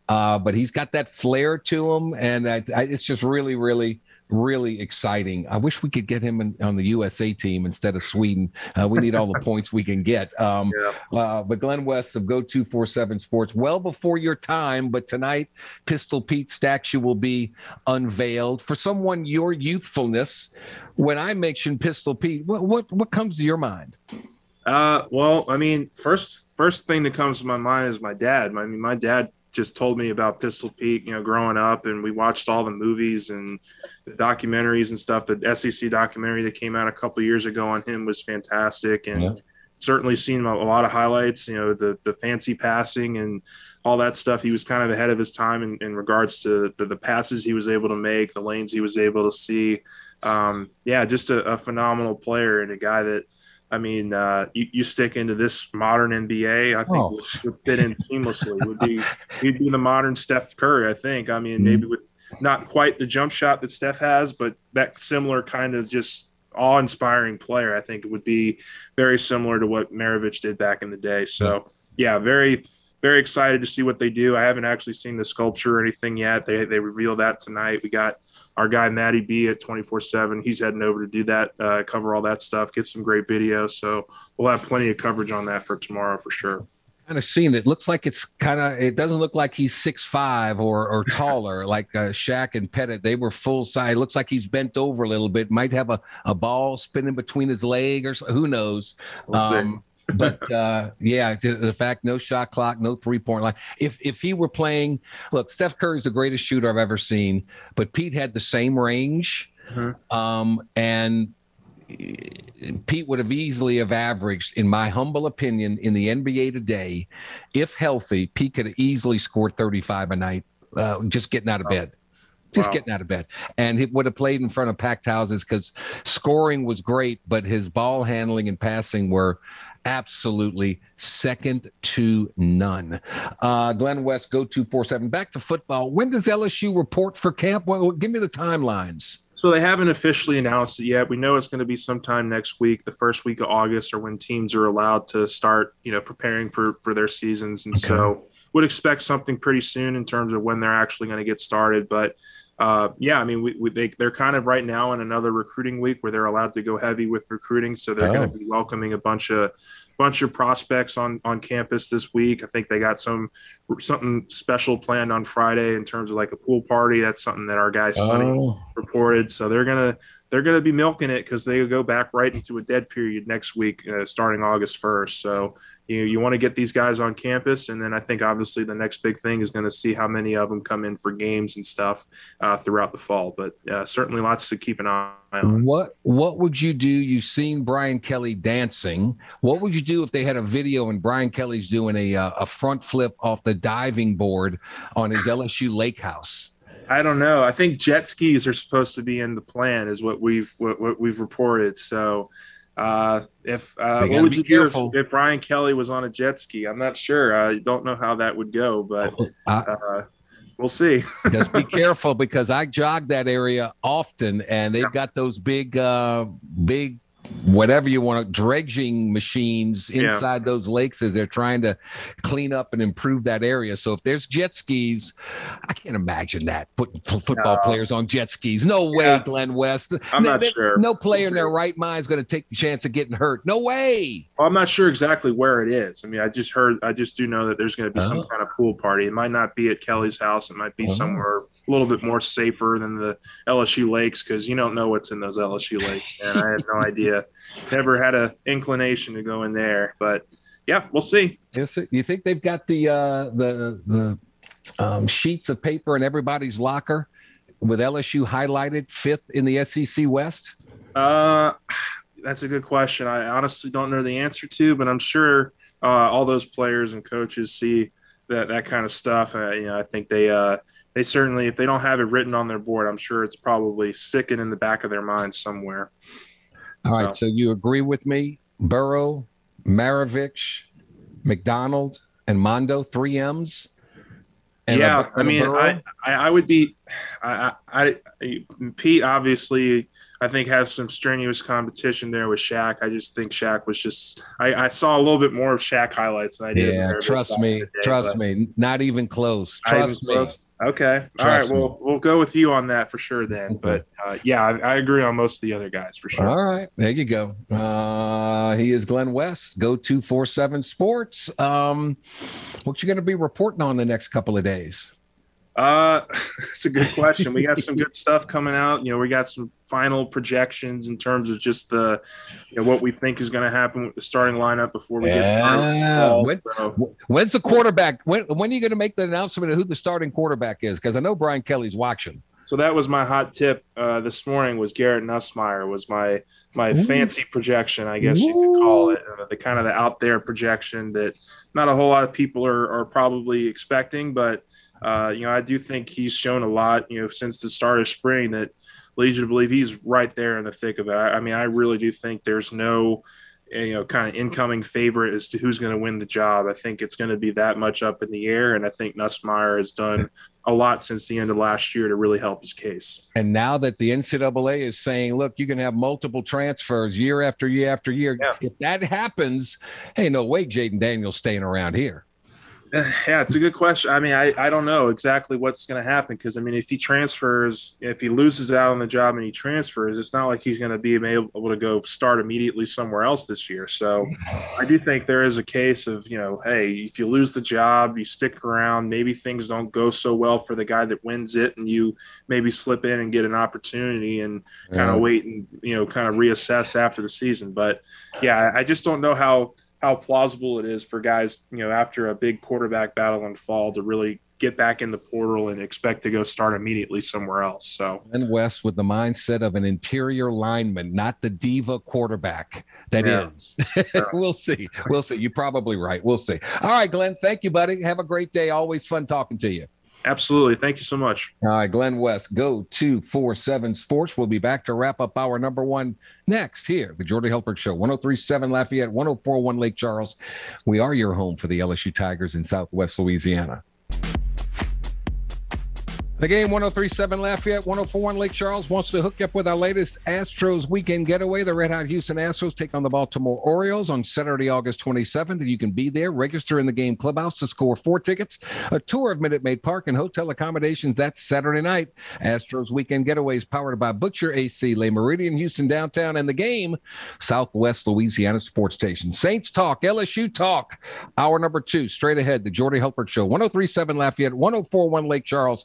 Uh, but he's got that flair to him, and I, I, it's just really, really, really exciting. I wish we could get him in, on the USA team instead of Sweden. Uh, we need all the [laughs] points we can get. Um, yeah. uh, but Glenn West of Go Two Four Seven Sports, well before your time, but tonight Pistol Pete statue will be unveiled for someone your youthfulness. When I mention Pistol Pete, what what what comes to your mind? Uh, well, I mean, first first thing that comes to my mind is my dad. I mean, my dad just told me about Pistol Pete, you know, growing up, and we watched all the movies and the documentaries and stuff. The SEC documentary that came out a couple years ago on him was fantastic, and yeah. certainly seen a lot of highlights. You know, the the fancy passing and all that stuff. He was kind of ahead of his time in, in regards to the, the passes he was able to make, the lanes he was able to see. Um, yeah, just a, a phenomenal player and a guy that I mean, uh, you, you stick into this modern NBA, I think oh. would, would, fit in seamlessly. would be [laughs] he'd be the modern Steph Curry, I think. I mean, mm-hmm. maybe with not quite the jump shot that Steph has, but that similar kind of just awe-inspiring player. I think it would be very similar to what Maravich did back in the day. So yeah, very very excited to see what they do. I haven't actually seen the sculpture or anything yet. They they reveal that tonight. We got our guy Matty B at 24 7. He's heading over to do that, uh, cover all that stuff, get some great videos. So we'll have plenty of coverage on that for tomorrow for sure. kind of seen it. Looks like it's kind of. It doesn't look like he's six five or or [laughs] taller like uh, Shaq and Pettit. They were full size. Looks like he's bent over a little bit. Might have a, a ball spinning between his leg or so, who knows. We'll um, but [laughs] uh, yeah, the, fact no shot clock, no three point line. If if he were playing, look, Steph Curry's the greatest shooter I've ever seen, but Pete had the same range, mm-hmm. um, and Pete would have easily have averaged, in my humble opinion, in the NBA today, if healthy, Pete could have easily scored 35 a night, uh, just getting out of bed just wow. getting out of bed. And he would have played in front of packed houses because scoring was great, but his ball handling and passing were absolutely second to none. Uh, Glenn West, go 247. Back to football. When does LSU report for camp? Well, give me the timelines. So they haven't officially announced it yet. We know it's going to be sometime next week, the first week of August, or when teams are allowed to start, you know, preparing for for their seasons. And okay. so would expect something pretty soon in terms of when they're actually going to get started. But uh, yeah, I mean, we, we, they, they're kind of right now in another recruiting week where they're allowed to go heavy with recruiting. So they're oh. going to be welcoming a bunch of bunch of prospects on on campus this week. I think they got some something special planned on Friday in terms of like a pool party. That's something that our guy Sonny oh. reported. So they're gonna they're gonna be milking it because they go back right into a dead period next week, uh, starting August first. So you you want to get these guys on campus, and then I think obviously the next big thing is going to see how many of them come in for games and stuff uh, throughout the fall. But uh, certainly lots to keep an eye on. What What would you do? You've seen Brian Kelly dancing. What would you do if they had a video and Brian Kelly's doing a uh, a front flip off the diving board on his LSU lake house? I don't know. I think jet skis are supposed to be in the plan, is what we've what, what we've reported. So uh, if uh, what would you do if, if, Brian Kelly was on a jet ski? I'm not sure. I don't know how that would go, but uh, we'll see. [laughs] just be careful because I jog that area often, and they've got those big, uh, big whatever you want dredging machines inside yeah. those lakes as they're trying to clean up and improve that area so if there's jet skis i can't imagine that putting football no. players on jet skis no way yeah. glenn west i'm no, not sure no player in their right mind is going to take the chance of getting hurt no way well, i'm not sure exactly where it is i mean i just heard i just do know that there's going to be some uh-huh. kind of pool party it might not be at kelly's house it might be uh-huh. somewhere a little bit more safer than the LSU lakes because you don't know what's in those LSU lakes. And I had no [laughs] idea. Never had an inclination to go in there, but yeah, we'll see. Yes, you think they've got the uh, the the um, sheets of paper in everybody's locker with LSU highlighted fifth in the SEC West? Uh, that's a good question. I honestly don't know the answer to, but I'm sure uh, all those players and coaches see that that kind of stuff. Uh, you know, I think they uh, they certainly, if they don't have it written on their board, I'm sure it's probably sticking in the back of their mind somewhere. All so. right. So you agree with me? Burrow, Maravich, McDonald, and Mondo, three M's. yeah, I mean, I, I would be, I, I, I, Pete obviously I think has some strenuous competition there with Shaq. I just think Shaq was just I, I saw a little bit more of Shaq highlights than I did. Yeah, trust me, day, trust me, not even close. Trust me. Close. Okay, trust all right. Me. Well, we'll go with you on that for sure then. But uh, yeah, I, I, agree on most of the other guys for sure. All right, there you go. Uh, he is Glenn West. Go two four seven Sports. Um, what you going to be reporting on the next couple of days? Uh, [laughs] it's a good question. We got some [laughs] good stuff coming out. You know, we got some final projections in terms of just the, you know, what we think is going to happen with the starting lineup before we yeah. get started. When, so. When's the quarterback? When, when are you going to make the announcement of who the starting quarterback is? Because I know Brian Kelly's watching. So that was my hot tip uh, this morning. Was Garrett Nussmeier was my my Ooh. fancy projection, I guess Ooh. you could call it, uh, the kind of the out there projection that not a whole lot of people are, are probably expecting, but uh, you know, I do think he's shown a lot, you know, since the start of spring that leads you to believe he's right there in the thick of it. I, I mean, I really do think there's no, you know, kind of incoming favorite as to who's going to win the job. I think it's going to be that much up in the air. And I think Nussmeier has done a lot since the end of last year to really help his case. And now that the NCAA is saying, look, you can have multiple transfers year after year after year. Yeah. If that happens, hey, no way Jayden Daniels staying around here. [sighs] Yeah, it's a good question. I mean, I, I don't know exactly what's going to happen because I mean, if he transfers, if he loses out on the job and he transfers, it's not like he's going to be able, able to go start immediately somewhere else this year. So, I do think there is a case of you know, hey, if you lose the job, you stick around, maybe things don't go so well for the guy that wins it, and you maybe slip in and get an opportunity and kind of Yeah. wait and you know, kind of reassess after the season. But yeah, I just don't know how how plausible it is for guys, you know, after a big quarterback battle in fall to really get back in the portal and expect to go start immediately somewhere else. So Glenn West with the mindset of an interior lineman, not the diva quarterback that Yeah. is. [laughs] we'll see. We'll see. You're probably right. We'll see. All right, Glenn. Thank you, buddy. Have a great day. Always fun talking to you. Absolutely. Thank you so much. All right, Glenn West, go to 47 Sports. We'll be back to wrap up our number one next here, the Jordy Hultberg Show, 1037 Lafayette, 1041 Lake Charles. We are your home for the LSU Tigers in Southwest Louisiana. The game 1037 Lafayette, 1041 Lake Charles wants to hook up with our latest Astros weekend getaway. The Red Hot Houston Astros take on the Baltimore Orioles on Saturday, August 27th. You can be there. Register in the game clubhouse to score four tickets, a tour of Minute Maid Park, and hotel accommodations. That's Saturday night. Astros weekend getaways powered by Butcher AC, Le Meridien, Houston downtown, and the game, Southwest Louisiana Sports Station. Saints Talk, LSU Talk. Hour number two, straight ahead. The Jordy Hultberg Show, 1037 Lafayette, 1041 Lake Charles.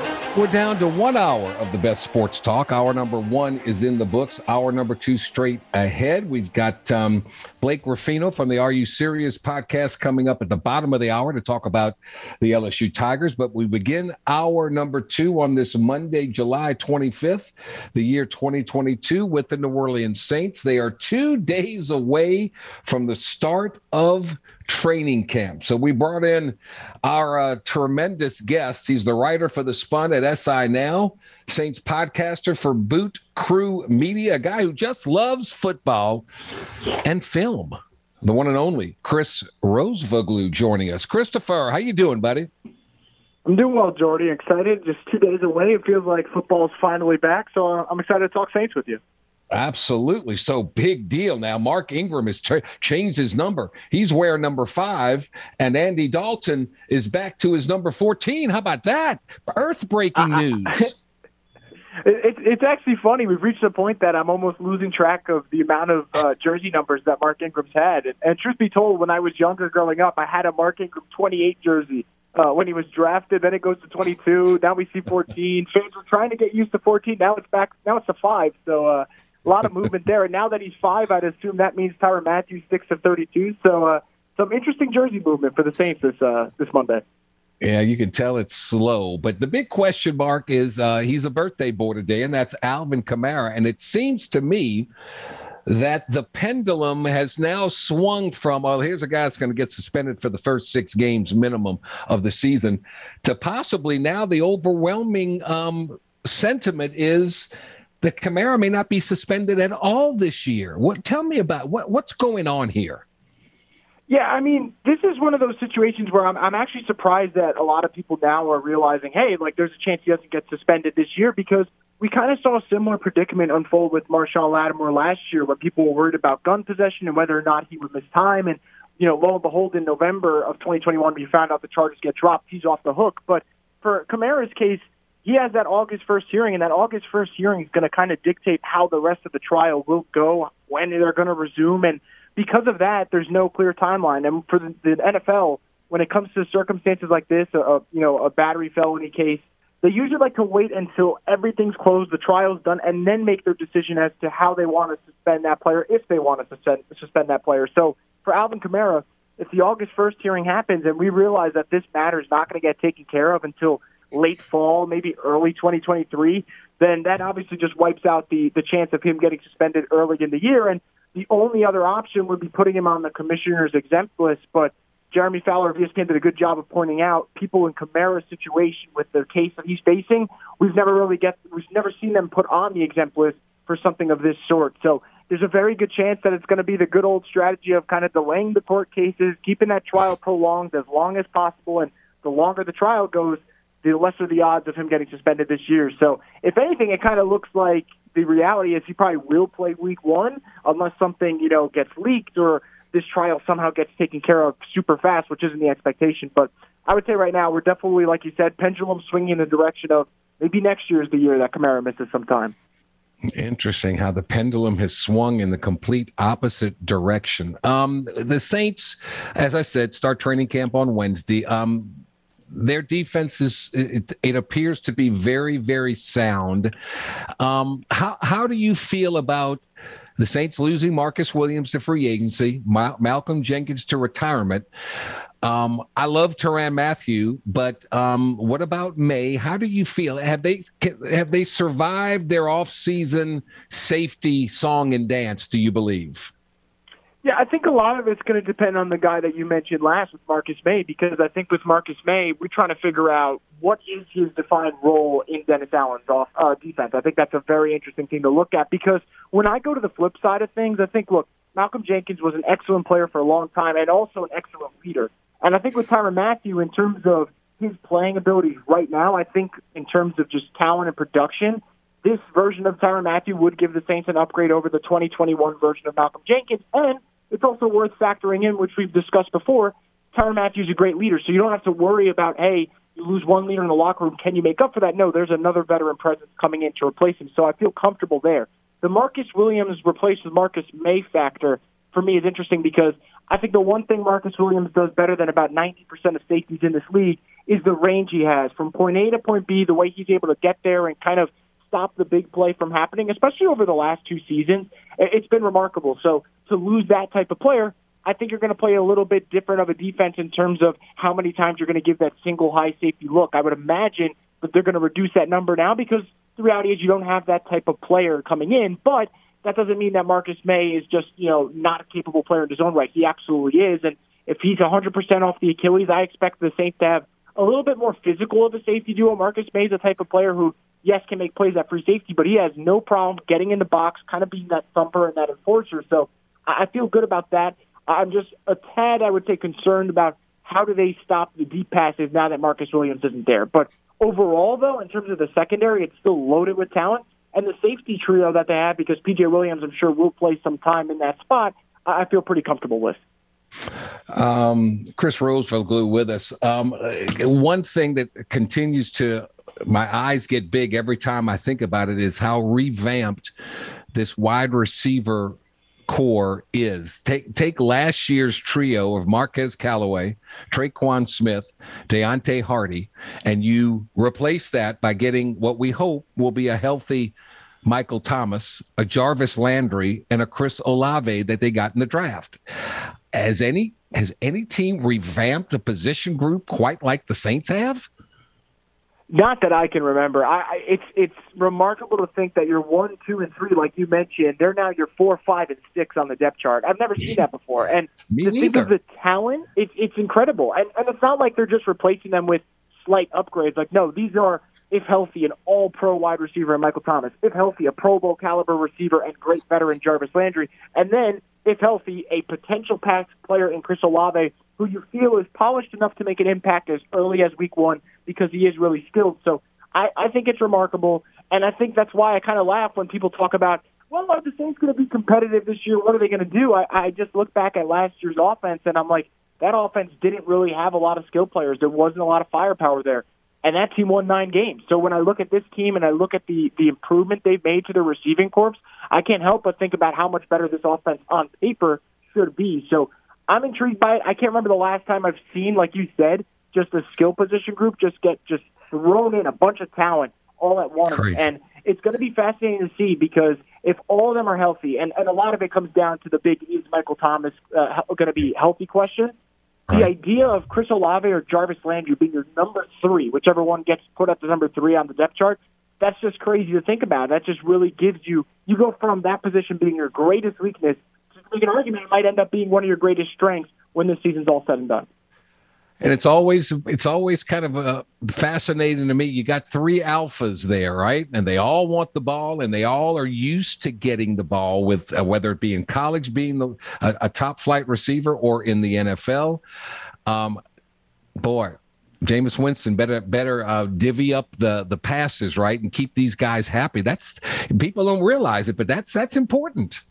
We're down to one hour of the best sports talk. Hour number one is in the books. Hour number two straight ahead. We've got um, Blake Ruffino from the Are You Serious podcast coming up at the bottom of the hour to talk about the LSU Tigers. But we begin hour number two on this Monday, July 25th, the year 2022, with the New Orleans Saints. They are two [laughs] days away from the start of training camp. So we brought in our uh, tremendous guest. He's the writer for the Spun at SI Now, Saints podcaster for Boot Crew Media, a guy who just loves football and film. The one and only Chris Rosvoglou joining us. Christopher, how you doing, buddy? I'm doing well, Jordy. Excited. Just two days away. It feels like football is finally back. So I'm excited to talk Saints with you. Absolutely. So big deal. Now, Mark Ingram has ch- changed his number. He's wearing number five, and Andy Dalton is back to his number 14. How about that? Earth breaking news. [laughs] It, it, it's actually funny. We've reached a point that I'm almost losing track of the amount of uh, jersey numbers that Mark Ingram's had. And, and truth be told, when I was younger growing up, I had a Mark Ingram 28 jersey. Uh, when he was drafted, then it goes to 22. Now we see 14. Fans were trying to get used to 14. Now it's back. Now it's a five. So uh, a lot of movement there. And now that he's five, I'd assume that means Tyrann Mathieu sticks to 32. So uh, some interesting jersey movement for the Saints this uh, this Monday. Yeah, you can tell it's slow. But the big question mark is uh, he's a birthday boy today, and that's Alvin Kamara. And it seems to me that the pendulum has now swung from, oh, here's a guy that's going to get suspended for the first six games minimum of the season, to possibly now the overwhelming um, sentiment is that Kamara may not be suspended at all this year. What? Tell me about what, what's going on here. Yeah, I mean, this is one of those situations where I'm, I'm actually surprised that a lot of people now are realizing, hey, like there's a chance he doesn't get suspended this year because we kind of saw a similar predicament unfold with Marshon Lattimore last year when people were worried about gun possession and whether or not he would miss time. And, you know, lo and behold, in November of 2021, we found out the charges get dropped. He's off the hook. But for Kamara's case, he has that August 1st hearing, and that August 1st hearing is going to kind of dictate how the rest of the trial will go, when they're going to resume. And because of that, there's no clear timeline. And for the, the NFL, when it comes to circumstances like this, a, a you know a battery felony case, they usually like to wait until everything's closed, the trial's done, and then make their decision as to how they want to suspend that player, if they want to suspend suspend that player. So for Alvin Kamara, if the August 1st hearing happens and we realize that this matter is not going to get taken care of until late fall, maybe early 2023, then that obviously just wipes out the the chance of him getting suspended early in the year. And the only other option would be putting him on the commissioner's exempt list. But Jeremy Fowler of ESPN did a good job of pointing out, people in Kamara's situation with the case that he's facing, we've never really get we've never seen them put on the exempt list for something of this sort. So there's a very good chance that it's going to be the good old strategy of kind of delaying the court cases, keeping that trial prolonged as long as possible, and the longer the trial goes, the lesser the odds of him getting suspended this year. So if anything, it kind of looks like the reality is he probably will play week one unless something you know gets leaked or this trial somehow gets taken care of super fast, which isn't the expectation. But I would say right now we're definitely, like you said, pendulum swinging in the direction of maybe next year is the year that Kamara misses some time. Interesting how the pendulum has swung in the complete opposite direction. Um, the Saints, as I said, start training camp on Wednesday. Um, their defense is it, it, appears to be very very sound. Um, how how do you feel about the Saints losing Marcus Williams to free agency, Ma- Malcolm Jenkins to retirement. Um, I love Tyrann Mathieu, but um, what about Maye? How do you feel? Have they have they survived their off-season safety song and dance? Do you believe? Yeah, I think a lot of it's going to depend on the guy that you mentioned last with Marcus Maye, because I think with Marcus Maye, we're trying to figure out what is his defined role in Dennis Allen's off uh, defense. I think that's a very interesting thing to look at because when I go to the flip side of things, I think look, Malcolm Jenkins was an excellent player for a long time and also an excellent leader. And I think with Tyrann Mathieu, in terms of his playing abilities right now, I think in terms of just talent and production, this version of Tyrann Mathieu would give the Saints an upgrade over the 2021 version of Malcolm Jenkins. And it's also worth factoring in, which we've discussed before. Tyrann Mathieu's a great leader, so you don't have to worry about, hey, you lose one leader in the locker room. Can you make up for that? No, there's another veteran presence coming in to replace him. So I feel comfortable there. The Marcus Williams replaced with Marcus Maye factor for me is interesting because I think the one thing Marcus Williams does better than about 90% of safeties in this league is the range he has from point A to point B, the way he's able to get there and kind of stop the big play from happening, especially over the last two seasons. It's been remarkable. So to lose that type of player, I think you're going to play a little bit different of a defense in terms of how many times you're going to give that single high safety look. I would imagine that they're going to reduce that number now because the reality is you don't have that type of player coming in, but that doesn't mean that Marcus Maye is just, you know, not a capable player in his own right. He absolutely is. And if he's 100% off the Achilles, I expect the Saints to have a little bit more physical of a safety duo. Marcus Maye is the type of player who, yes, can make plays at free safety, but he has no problem getting in the box, kind of being that thumper and that enforcer. So I feel good about that. I'm just a tad, I would say, concerned about how do they stop the deep passes now that Marcus Williams isn't there. But overall, though, in terms of the secondary, it's still loaded with talent. And the safety trio that they have, because PJ Williams, I'm sure, will play some time in that spot, I feel pretty comfortable with. Um, Chris Rosvoglou with us. Um, one thing that continues to my eyes get big every time I think about it is how revamped this wide receiver core is. Take take last year's trio of Marquez Callaway, Tre'Quan Smith, Deonte Harty, and you replace that by getting what we hope will be a healthy Michael Thomas, a Jarvis Landry, and a Chris Olave that they got in the draft. Has any has any team revamped a position group quite like the Saints have? Not that I can remember. I, I it's it's remarkable to think that you're one, two, and three, like you mentioned. They're now your four, five, and six on the depth chart. I've never seen that before. And Me to neither. think of the talent, it's it's incredible. And and it's not like they're just replacing them with slight upgrades. Like no, these are if healthy, an all pro wide receiver in Michael Thomas. If healthy, a Pro Bowl caliber receiver and great veteran Jarvis Landry. And then, if healthy, a potential pass player in Chris Olave, who you feel is polished enough to make an impact as early as week one because he is really skilled. So I, I think it's remarkable. And I think that's why I kind of laugh when people talk about, well, are the Saints going to be competitive this year? What are they going to do? I, I just look back at last year's offense and I'm like, that offense didn't really have a lot of skill players. There wasn't a lot of firepower there and that team won nine games. So when I look at this team and I look at the the improvement they've made to their receiving corps, I can't help but think about how much better this offense on paper should be. So I'm intrigued by it. I can't remember the last time I've seen, like you said, just a skill position group just get just thrown in a bunch of talent all at once, Crazy. and it's going to be fascinating to see because if all of them are healthy, and, and a lot of it comes down to the big is Michael Thomas uh, going to be healthy question. The Right. idea of Chris Olave or Jarvis Landry being your number three, whichever one gets put up to number three on the depth chart, that's just crazy to think about. That just really gives you you go from that position being your greatest weakness to make an argument it might end up being one of your greatest strengths when this season's all said and done. And it's always it's always kind of uh, fascinating to me. You got three alphas there, right? And they all want the ball, and they all are used to getting the ball. With uh, whether it be in college, being the, a, a top flight receiver, or in the NFL. Um, boy, Jameis Winston better better uh, divvy up the the passes right and keep these guys happy. That's people don't realize it, but that's that's important.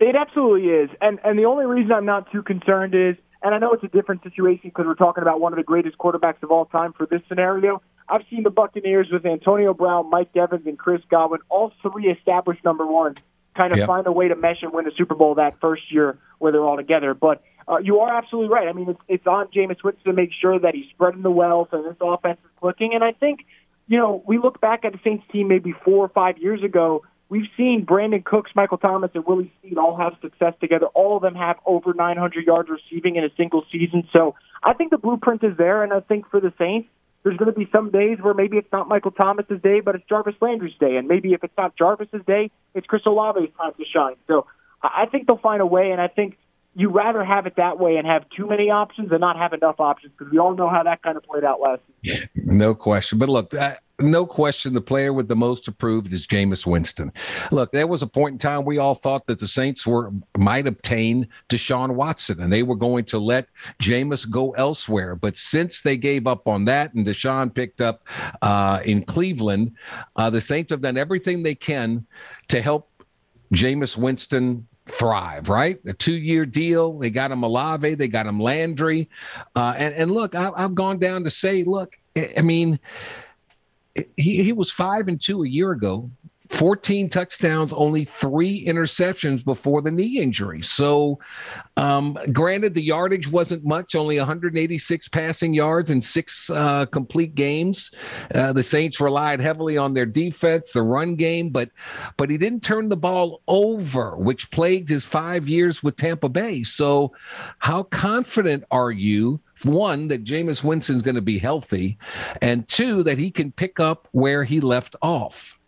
It absolutely is, and and the only reason I'm not too concerned is, and I know it's a different situation because we're talking about one of the greatest quarterbacks of all time for this scenario. I've seen the Buccaneers with Antonio Brown, Mike Evans, and Chris Godwin, all three established number one, kind of yep. find a way to mesh and win a Super Bowl that first year where they're all together. But uh, you are absolutely right. I mean, it's, it's on Jameis Winston to make sure that he's spreading the wealth and this offense is clicking. And I think, you know, we look back at the Saints team maybe four or five years ago. We've seen Brandin Cooks, Michael Thomas, and Willie Snead all have success together. All of them have over 900 yards receiving in a single season. So I think the blueprint is there. And I think for the Saints, there's going to be some days where maybe it's not Michael Thomas's day, but it's Jarvis Landry's day. And maybe if it's not Jarvis's day, it's Chris Olave's time to shine. So I think they'll find a way. And I think you rather have it that way and have too many options than not have enough options because we all know how that kind of played out last season. No question. But look, uh, no question, the player with the most approved is Jameis Winston. Look, there was a point in time we all thought that the Saints were might obtain Deshaun Watson and they were going to let Jameis go elsewhere. But since they gave up on that and Deshaun picked up uh, in Cleveland, uh, the Saints have done everything they can to help Jameis Winston thrive, right? A two year deal. They got him Olave, they got him Landry. Uh, and, and look, I, I've gone down to say, look, I mean, he, he was five and two a year ago. 14 touchdowns, only three interceptions before the knee injury. So, um, granted, the yardage wasn't much, only 186 passing yards in six uh, complete games. Uh, the Saints relied heavily on their defense, the run game, but but he didn't turn the ball over, which plagued his five years with Tampa Bay. So, how confident are you? One, that Jameis Winston's going to be healthy, and two, that he can pick up where he left off.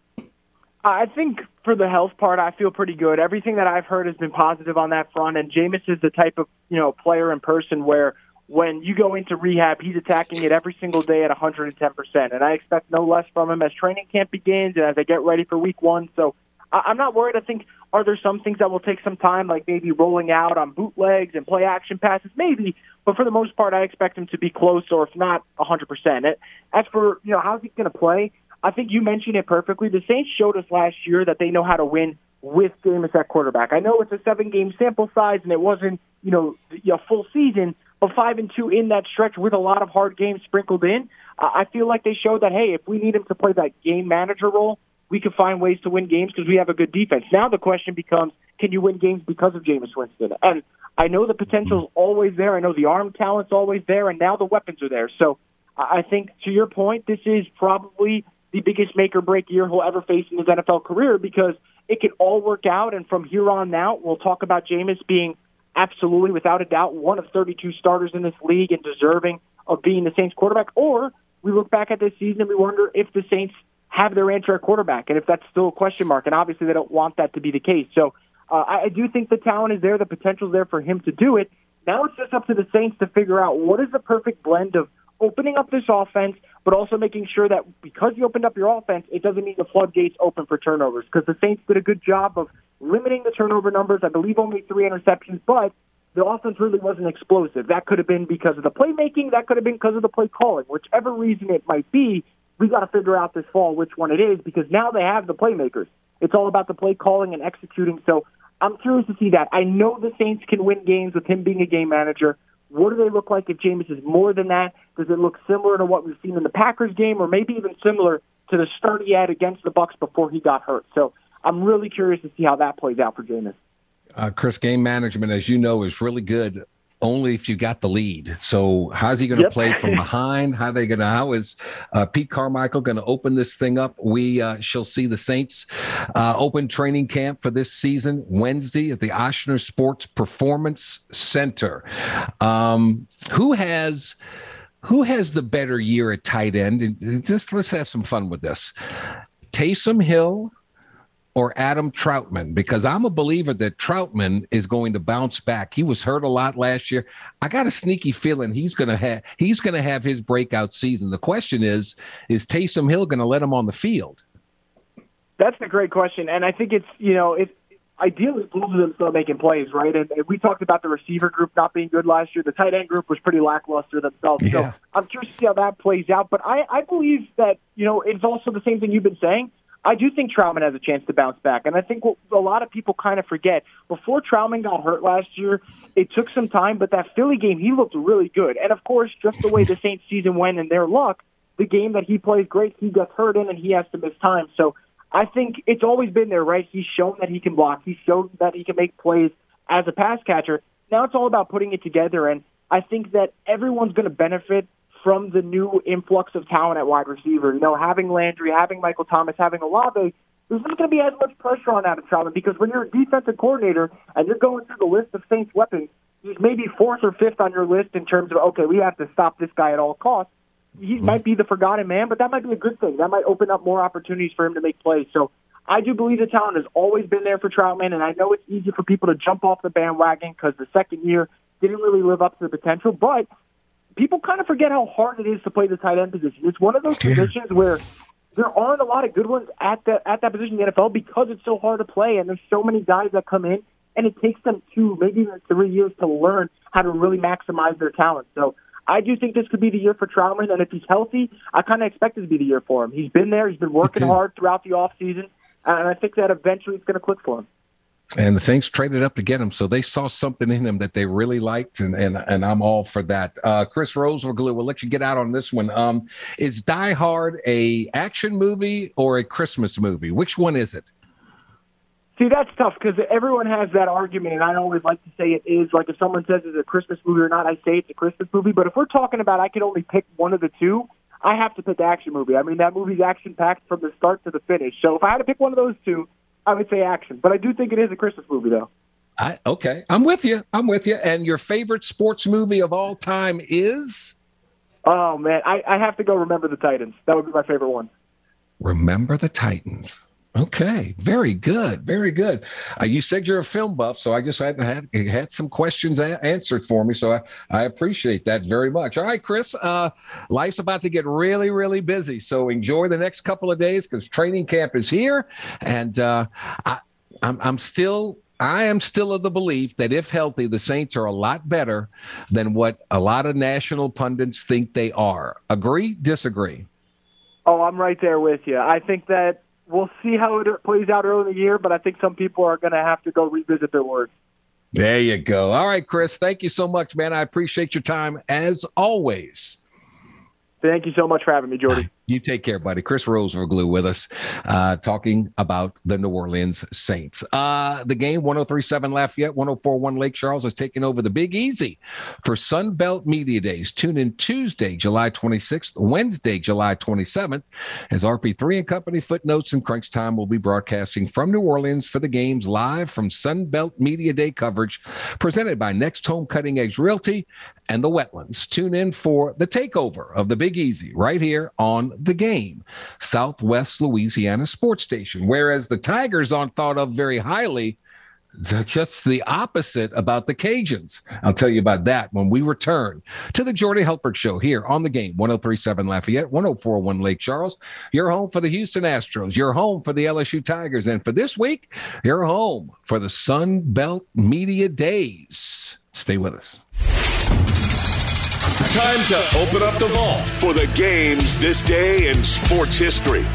I think for the health part, I feel pretty good. Everything that I've heard has been positive on that front, and Jameis is the type of you know player in person where when you go into rehab, he's attacking it every single day at 110%. And I expect no less from him as training camp begins and as they get ready for week one. So I'm not worried. I think, are there some things that will take some time, like maybe rolling out on bootlegs and play action passes? Maybe. But for the most part, I expect him to be close or if not 100%. As for, you know, how's he going to play? I think you mentioned it perfectly. The Saints showed us last year that they know how to win with Jameis at quarterback. I know it's a seven game sample size and it wasn't, you know, a full season, but five and two in that stretch with a lot of hard games sprinkled in. I feel like they showed that, hey, if we need him to play that game manager role, we can find ways to win games because we have a good defense. Now the question becomes, can you win games because of Jameis Winston? And I know the potential's mm-hmm. always there. I know the arm talent's always there, and now the weapons are there. So I think, to your point, this is probably the biggest make or break year he'll ever face in his NFL career because it can all work out. And from here on out, we'll talk about Jameis being absolutely, without a doubt, one of 32 starters in this league and deserving of being the Saints quarterback. Or we look back at this season and we wonder if the Saints have their answer at quarterback and if that's still a question mark. And obviously, they don't want that to be the case. So uh, I do think the talent is there, the potential is there for him to do it. Now it's just up to the Saints to figure out what is the perfect blend of opening up this offense, but also making sure that because you opened up your offense, it doesn't mean the floodgates open for turnovers. Because the Saints did a good job of limiting the turnover numbers. I believe only three interceptions, but the offense really wasn't explosive. That could have been because of the playmaking. That could have been because of the play calling. Whichever reason it might be, we got to figure out this fall which one it is because now they have the playmakers. It's all about the play calling and executing. So I'm curious to see that. I know the Saints can win games with him being a game manager. What do they look like if Jameis is more than that? Does it look similar to what we've seen in the Packers game, or maybe even similar to the start he had against the Bucs before he got hurt? So I'm really curious to see how that plays out for Jameis. Uh, Chris, game management, as you know, is really good only if you got the lead. So how's he going to yep. play from [laughs] behind? How are they going to? How is uh, Pete Carmichael going to open this thing up? We uh, shall see the Saints uh, open training camp for this season Wednesday at the Ochsner Sports Performance Center. Um, who has? Who has the better year at tight end? Just let's have some fun with this. Taysom Hill or Adam Trautman Because I'm a believer that Trautman is going to bounce back. He was hurt a lot last year. I got a sneaky feeling he's going to have he's going to have his breakout season. The question is, is Taysom Hill going to let him on the field? That's a great question, and I think it's you know it's ideally both of them still making plays, right? And, and, we talked about the receiver group not being good last year. The tight end group was pretty lackluster themselves. Yeah. So I'm curious to see how that plays out. But I, I believe that you know it's also the same thing you've been saying. I do think Trautman has a chance to bounce back, and I think what a lot of people kind of forget before Trautman got hurt last year, it took some time, but that Philly game he looked really good. And of course, just the way the Saints season went and their luck, the game that he plays great, he gets hurt in and he has to miss time. So I think it's always been there, right? He's shown that he can block. He's shown that he can make plays as a pass catcher. Now it's all about putting it together, and I think that everyone's going to benefit from the new influx of talent at wide receiver. You know, having Landry, having Michael Thomas, having Olave, there's not going to be as much pressure on Adam Trautman because when you're a defensive coordinator and you're going through the list of Saints weapons, he's maybe fourth or fifth on your list in terms of okay, we have to stop this guy at all costs he mm-hmm. might be the forgotten man, but that might be a good thing. That might open up more opportunities for him to make plays. So I do believe the talent has always been there for Trautman, and I know it's easy for people to jump off the bandwagon because the second year didn't really live up to the potential. But people kind of forget how hard it is to play the tight end position. It's one of those yeah. positions where there aren't a lot of good ones at the at that position in the NFL because it's so hard to play, and there's so many guys that come in, and it takes them two, maybe even three years to learn how to really maximize their talent. So I do think this could be the year for Trautman, and if he's healthy, I kind of expect it to be the year for him. He's been there, he's been working okay. hard throughout the offseason, and I think that eventually it's going to click for him. And the Saints traded up to get him, so they saw something in him that they really liked, and and, and I'm all for that. Uh, Chris Rosvoglou, we'll let you get out on this one. Um, is Die Hard a action movie or a Christmas movie? Which one is it? See, that's tough because everyone has that argument, and I always like to say it is. Like if someone says it's a Christmas movie or not, I say it's a Christmas movie. But if we're talking about I can only pick one of the two, I have to pick the action movie. I mean, that movie's action packed from the start to the finish. So if I had to pick one of those two, I would say action. But I do think it is a Christmas movie, though. I, okay, I'm with you. I'm with you. And your favorite sports movie of all time is? Oh man, I, I have to go. Remember the Titans. That would be my favorite one. Remember the Titans. Okay, very good, very good. Uh, you said you're a film buff, so I just had had, had some questions a- answered for me. So I, I appreciate that very much. All right, Chris, uh, life's about to get really, really busy. So enjoy the next couple of days because training camp is here, and uh, I, I'm, I'm still I am still of the belief that if healthy, the Saints are a lot better than what a lot of national pundits think they are. Agree? Disagree? Oh, I'm right there with you. I think that we'll see how it plays out early in the year, but I think some people are going to have to go revisit their words. There you go. All right, Chris. Thank you so much, man. I appreciate your time as always. Thank you so much for having me, Jordy. You take care, buddy. Chris Rosvoglou with us, uh, talking about the New Orleans Saints. Uh, the game 1037 Lafayette, 1041 Lake Charles is taking over the Big Easy for Sun Belt Media Days. Tune in Tuesday, July 26th, Wednesday, July 27th, as RP3 and Company Footnotes and Crunch Time will be broadcasting from New Orleans for the games live from Sun Belt Media Day coverage presented by Next Home Cutting Edge Realty and the Wetlands. Tune in for the takeover of the Big Easy right here on the game, Southwest Louisiana Sports Station. Whereas the Tigers aren't thought of very highly, just the opposite about the Cajuns. I'll tell you about that when we return to the Jordy Hultberg Show here on the game 1037 Lafayette, 1041 Lake Charles. Your home for the Houston Astros, your home for the LSU Tigers, and for this week, your home for the Sun Belt Media Days. Stay with us. Time to open up the vault for the games this day in sports history.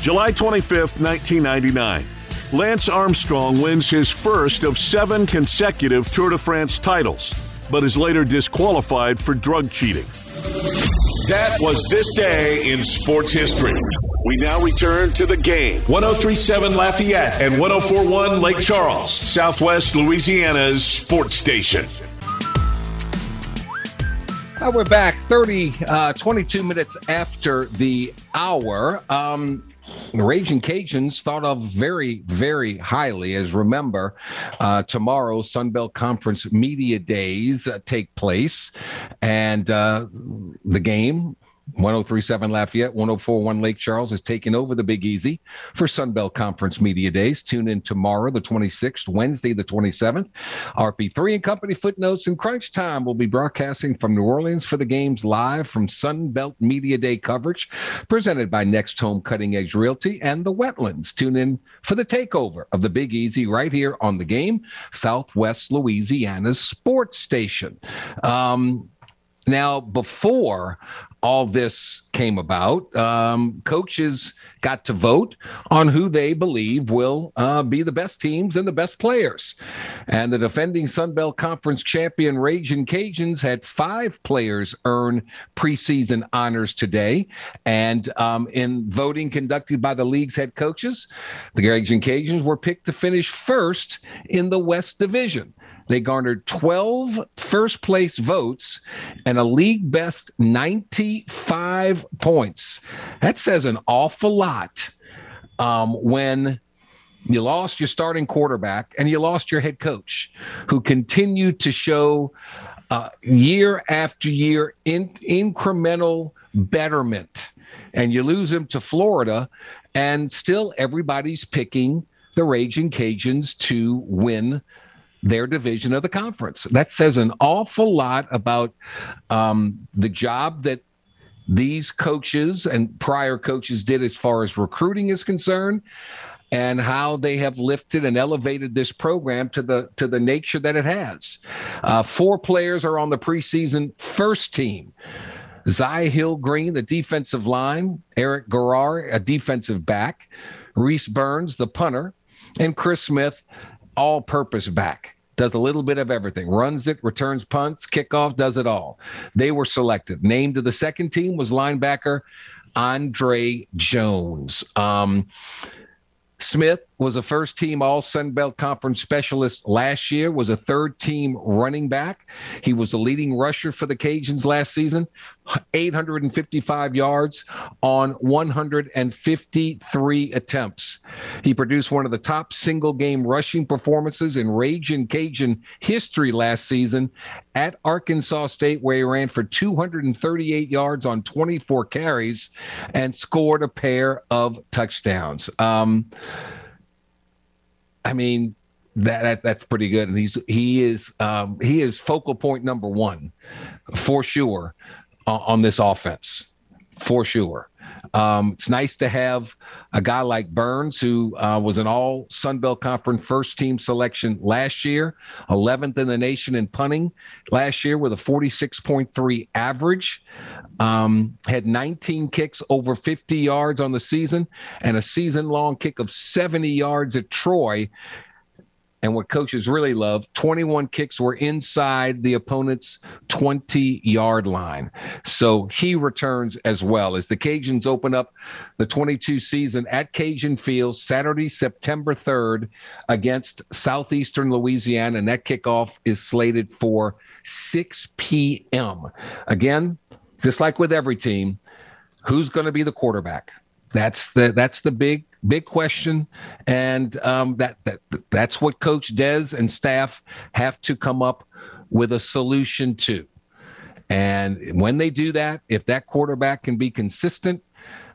July 25th, 1999. Lance Armstrong wins his first of seven consecutive Tour de France titles, but is later disqualified for drug cheating. That was this day in sports history. We now return to the game. 1037 Lafayette and 1041 Lake Charles, Southwest Louisiana's sports station. Uh, we're back 30, uh, 22 minutes after the hour. Um, the Raging Cajuns thought of very, very highly. As remember, uh, tomorrow Sunbelt Conference Media Days uh, take place, and uh, the game 1037 Lafayette, 1041 Lake Charles is taking over the Big Easy for Sunbelt Conference Media Days. Tune in tomorrow, the 26th, Wednesday, the 27th. RP3 and Company Footnotes and Crunch Time will be broadcasting from New Orleans for the games live from Sunbelt Media Day coverage presented by Next Home Cutting Edge Realty and the Wetlands. Tune in for the takeover of the Big Easy right here on the game, Southwest Louisiana's sports station. Um, now, before all this came about, um, coaches got to vote on who they believe will uh, be the best teams and the best players. And the defending Sun Belt Conference champion Raging Cajuns had five players earn preseason honors today. And um, in voting conducted by the league's head coaches, the Raging Cajuns were picked to finish first in the West Division. They garnered 12 first place votes and a league best 95 points. That says an awful lot um, when you lost your starting quarterback and you lost your head coach, who continued to show uh, year after year in, incremental betterment. And you lose him to Florida, and still everybody's picking the Raging Cajuns to win their division of the conference. That says an awful lot about um, the job that these coaches and prior coaches did as far as recruiting is concerned and how they have lifted and elevated this program to the to the nature that it has. Uh, four players are on the preseason first team. Zai Hill Green, the defensive line, Eric Garror, a defensive back, Rhys Byrns, the punter, and Chris Smith, all purpose back. Does a little bit of everything, runs it, returns punts, kickoff, does it all. They were selected. Named to the second team was linebacker Andre Jones. Um, Smith was a first team All Sun Belt Conference specialist last year, was a third team running back. He was the leading rusher for the Cajuns last season, 855 yards on 153 attempts. He produced one of the top single game rushing performances in Raging Cajun history last season at Arkansas State, where he ran for 238 yards on 24 carries and scored a pair of touchdowns. Um, I mean, that, that, that's pretty good, and he's he is um, he is focal point number one for sure on this offense, for sure. Um, it's nice to have a guy like Byrns, who uh, was an all Sun Belt Conference first team selection last year, 11th in the nation in punting last year with a 46.3 average. Um, had 19 kicks over 50 yards on the season and a season long kick of 70 yards at Troy and what coaches really love 21 kicks were inside the opponent's 20 yard line. So he returns as well as the Cajuns open up the 22 season at Cajun Field Saturday, September 3rd against Southeastern Louisiana. And that kickoff is slated for 6 p.m. Again, just like with every team, who's going to be the quarterback? That's the that's the big big question, and um, that that that's what Coach Des and staff have to come up with a solution to. And when they do that, if that quarterback can be consistent,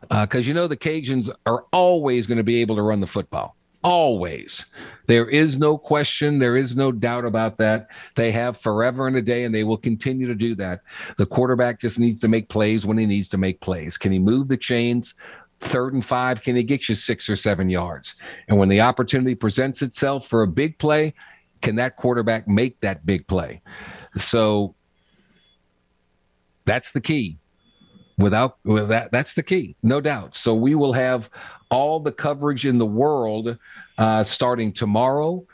because uh, you know the Cajuns are always going to be able to run the football. Always. There is no question. There is no doubt about that. They have forever and a day, and they will continue to do that. The quarterback just needs to make plays when he needs to make plays. Can he move the chains? Third and five, can he get you six or seven yards? And when the opportunity presents itself for a big play, can that quarterback make that big play? So that's the key. Without with that, that's the key, no doubt. So we will have all the coverage in the world uh, starting tomorrow,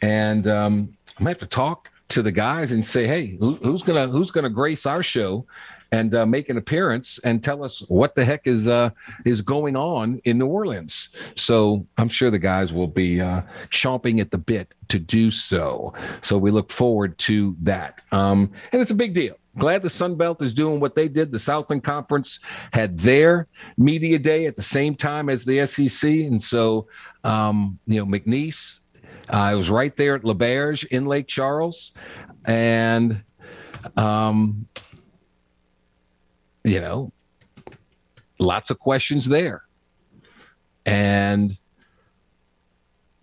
and um, I might have to talk to the guys and say, hey, who, who's gonna who's gonna grace our show and uh, make an appearance and tell us what the heck is uh, is going on in New Orleans. So I'm sure the guys will be uh, chomping at the bit to do so. So we look forward to that, um, and it's a big deal. Glad the Sun Belt is doing what they did. The Southland Conference had their media day at the same time as the SEC, and so um, you know McNeese. Uh, I was right there at L'Auberge in Lake Charles, and um, you know, lots of questions there. And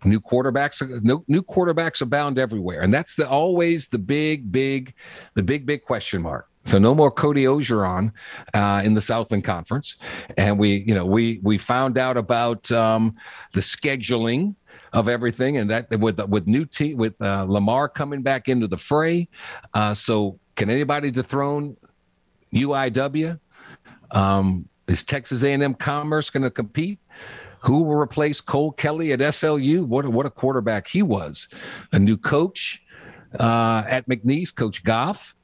new quarterbacks new, quarterbacks abound everywhere and that's the always the big big the big big question mark so no more Cody Orgeron uh, in the Southland Conference, and we, you know, we we found out about um, the scheduling of everything, and that with with new team with uh, Lamar coming back into the fray. Uh, so can anybody dethrone UIW? Um, is Texas A&M Commerce going to compete? Who will replace Cole Kelley at SLU? What a, what a quarterback he was! A new coach uh, at McNeese, Coach Goff.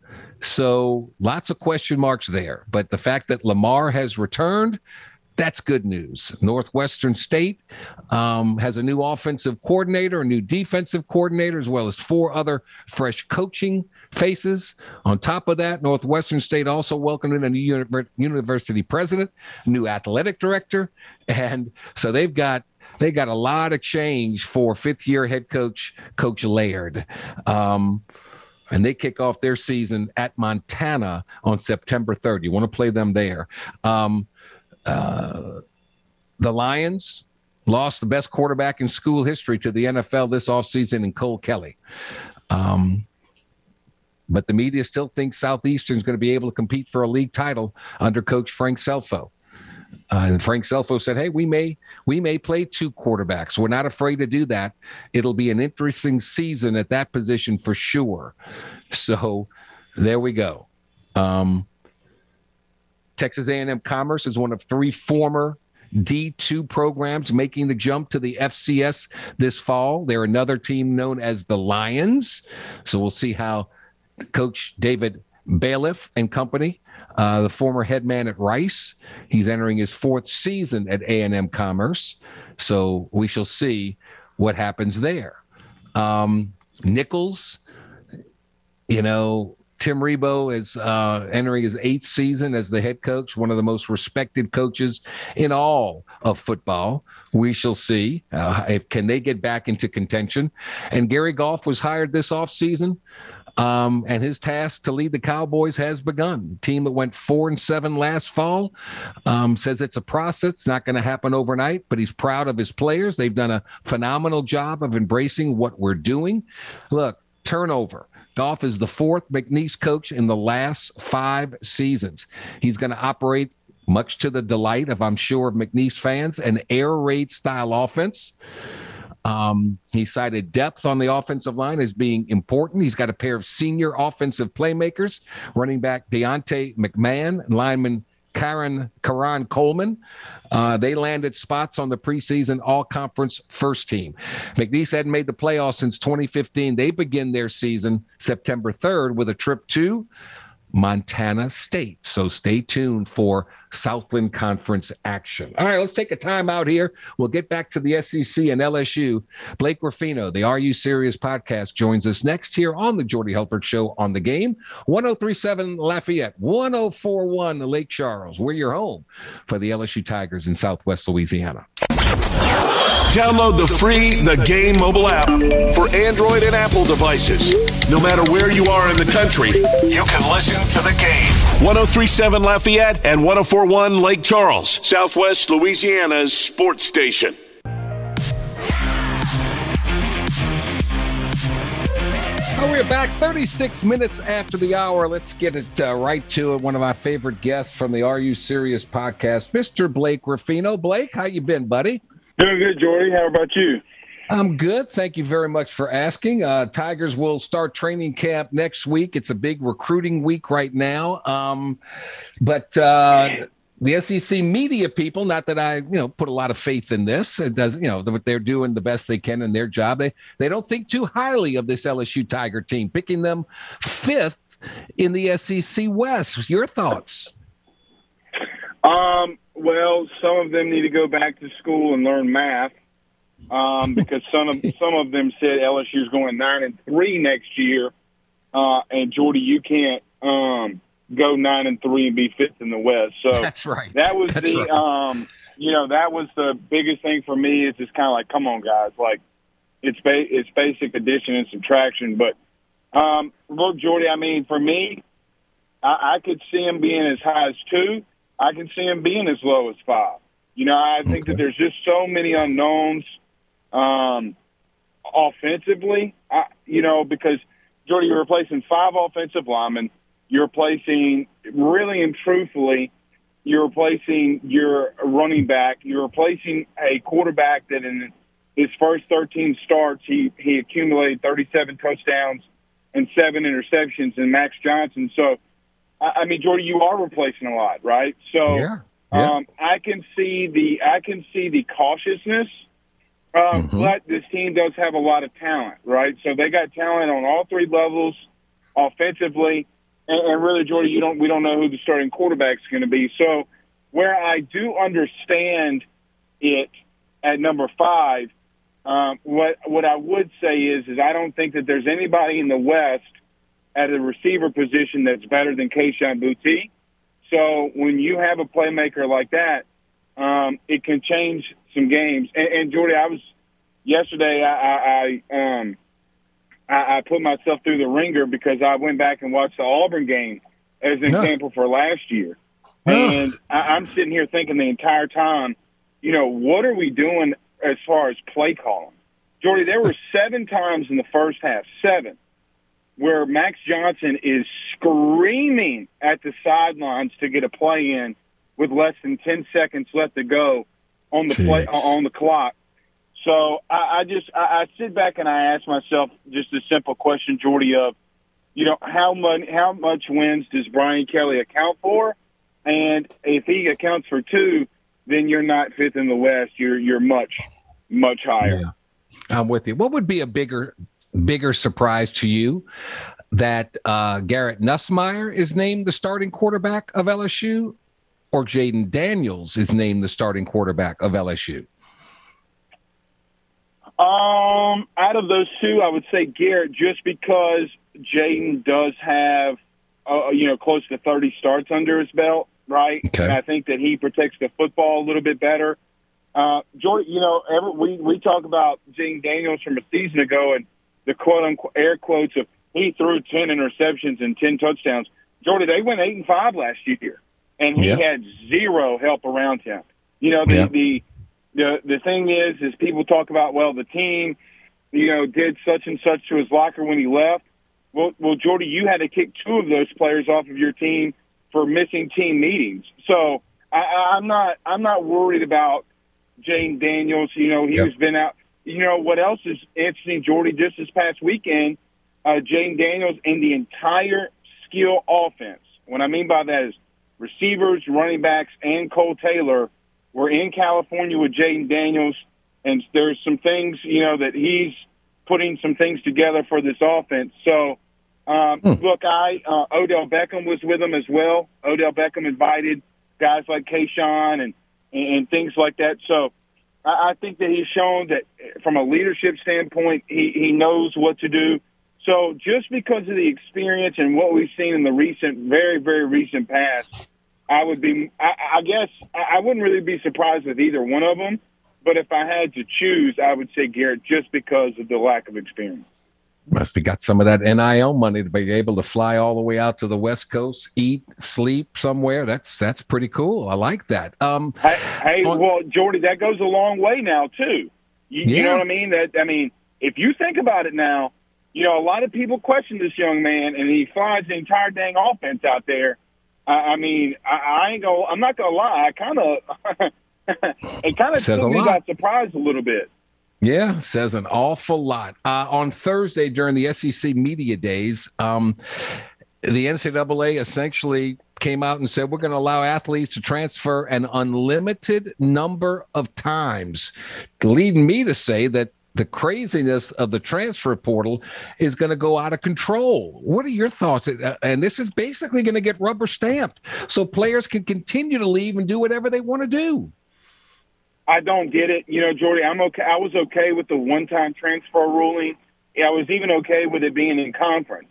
So lots of question marks there. But the fact that Lamar has returned, that's good news. Northwestern State um, has a new offensive coordinator, a new defensive coordinator, as well as four other fresh coaching faces. On top of that, Northwestern State also welcomed in a new university president, new athletic director, [laughs] and so they've got they got a lot of change for fifth year head coach Coach Laird. Um, and they kick off their season at Montana on September 3rd. You want to play them there. Um, uh, the Lions lost the best quarterback in school history to the NFL this offseason in Cole Kelley. Um, but the media still thinks Southeastern is going to be able to compete for a league title under Coach Frank Scelfo. Uh, and Frank Scelfo said, "Hey, we may we may play two quarterbacks. We're not afraid to do that. It'll be an interesting season at that position for sure." So there we go. Um, Texas A&M Commerce is one of three former D2 programs making the jump to the FCS this fall. They're another team known as the Lions. So we'll see how Coach David Bailiff and company uh, the former head man at Rice. He's entering his fourth season at A&M Commerce. So we shall see what happens there. Um, Nicholls, you know, Tim Rebowe is uh, entering his eighth season as the head coach, one of the most respected coaches in all of football. We shall see uh, if can they get back into contention. And Gary Goff was hired this offseason. Um, and his task to lead the Cowboys has begun. Team that went four and seven last fall um, says it's a process. It's not going to happen overnight, but he's proud of his players. They've done a phenomenal job of embracing what we're doing. Look, turnover. Goff is the fourth McNeese coach in the last five seasons. He's going to operate much to the delight of, I'm sure, of McNeese fans, an air raid style offense. Um, he cited depth on the offensive line as being important. He's got a pair of senior offensive playmakers, running back Deontay McMahon, lineman Karen Karan Coleman. Uh, they landed spots on the preseason all conference first team. McNeese hadn't made the playoffs since 2015. They begin their season September 3rd with a trip to Montana State. So stay tuned for Southland Conference action. All right, let's take a time out here. We'll get back to the SEC and LSU. Blake Ruffino, the Are You Serious podcast, joins us next here on the Jordy Hultberg Show on the game. 1037 Lafayette, 1041 Lake Charles. We're your home for the LSU Tigers in Southwest Louisiana. Download the free The Game mobile app for Android and Apple devices. No matter where you are in the country, you can listen to the game. 1037 Lafayette and 1041 Lake Charles, Southwest Louisiana's sports station. Oh, we're back 36 minutes after the hour. Let's get it uh, right to it. One of my favorite guests from the Are You Serious podcast, Mr. Blake Ruffino. Blake, how you been, buddy? Doing good, Jordy. How about you? I'm good. Thank you very much for asking. Uh, Tigers will start training camp next week. It's a big recruiting week right now. Um, but uh, the SEC media people, not that I, you know, put a lot of faith in this. It does, you know, they're doing the best they can in their job. They they don't think too highly of this LSU Tiger team, picking them fifth in the SEC West. Your thoughts? Um, well, some of them need to go back to school and learn math um, because some of [laughs] some of them said LSU is going nine and three next year. Uh, and Jordy, you can't um, go nine and three and be fifth in the West. So that's right. That was that's the right. um, you know that was the biggest thing for me. It's just kind of like, come on, guys, like it's ba- it's basic addition and subtraction. But um, look, Jordy, I mean, for me, I, I could see him being as high as two. I can see him being as low as five. You know, I think that there's just so many unknowns um, offensively. I, you know, because Jordy, you're replacing five offensive linemen. You're replacing, really and truthfully, you're replacing your running back. You're replacing a quarterback that in his first 13 starts, he, he accumulated 37 touchdowns and seven interceptions in Max Johnson. So, I, I mean, Jordy, you are replacing a lot, right? So, Yeah. Yeah. um, I can see the I can see the cautiousness, um, Mhm. but this team does have a lot of talent, right? So they got talent on all three levels, offensively, and, and really, Jordy, you don't we don't know who the starting quarterback is going to be. So where I do understand it at number five, um, what what I would say is is I don't think that there's anybody in the West at a receiver position that's better than Kayshon Boutte. So when you have a playmaker like that, um, it can change some games. And, and Jordy, I was yesterday. I, I, I um, I, I put myself through the ringer because I went back and watched the Auburn game as an Yeah. example for last year. Yeah. And I, I'm sitting here thinking the entire time, you know, what are we doing as far as play calling? Jordy, there were [laughs] seven times in the first half, seven, where Max Johnson is screaming at the sidelines to get a play in with less than 10 seconds left to go on the play on the clock. So I, I just I, I sit back and I ask myself just a simple question, Jordy, of you know how much how much wins does Brian Kelly account for, and if he accounts for two, then you're not fifth in the West. You're you're much much higher. Yeah. I'm with you. What would be a bigger bigger surprise to you that uh, Garrett Nussmeier is named the starting quarterback of LSU, or Jayden Daniels is named the starting quarterback of LSU? Um, out of those two, I would say Garrett, just because Jayden does have, uh, you know, close to 30 starts under his belt, right? Okay. And I think that he protects the football a little bit better. Uh, Jordan, you know, every, we we talk about Jayden Daniels from a season ago and the quote unquote air quotes of he threw 10 interceptions and 10 touchdowns. Jordan, they went eight and five last year, and he Yeah. had zero help around him. You know, the Yeah. the the the thing is, is people talk about well, the team, you know, did such and such to his locker when he left. Well, well, Jordy, you had to kick two of those players off of your team for missing team meetings. So I, I'm not I'm not worried about Jane Daniels. You know, he Yep. been out. You know what else is interesting, Jordy? Just this past weekend, uh, Jane Daniels and the entire skill offense. What I mean by that is receivers, running backs, and Cole Taylor were in California with Jayden Daniels, and there's some things you know that he's putting some things together for this offense. So, um, Hmm. look, I uh, Odell Beckham was with him as well. Odell Beckham invited guys like Kayshon and and things like that. So, I, I think that he's shown that from a leadership standpoint, he he knows what to do. So, just because of the experience and what we've seen in the recent, very very recent past, I would be, I, I guess, I wouldn't really be surprised with either one of them. But if I had to choose, I would say Garrett, just because of the lack of experience. If he got some of that NIL money to be able to fly all the way out to the West Coast, eat, sleep somewhere, that's that's pretty cool. I like that. Um, Hey, hey On- well, Jordy, that goes a long way now too. You, you know what I mean? That I mean, if you think about it now, you know a lot of people question this young man, and he flies the entire dang offense out there. I, I mean, I, I ain't gonna, I'm not gonna lie. I kind of, [laughs] it kind of took me lot. by surprise a little bit. Yeah, says an awful lot. Uh, on Thursday during the SEC media days, um, the NCAA essentially came out and said we're going to allow athletes to transfer an unlimited number of times, leading me to say that the craziness of the transfer portal is going to go out of control. What are your thoughts? Uh, And this is basically going to get rubber stamped so players can continue to leave and do whatever they want to do. I don't get it. You know, Jordy, I'm okay. I was okay with the one-time transfer ruling. I was even okay with it being in conference.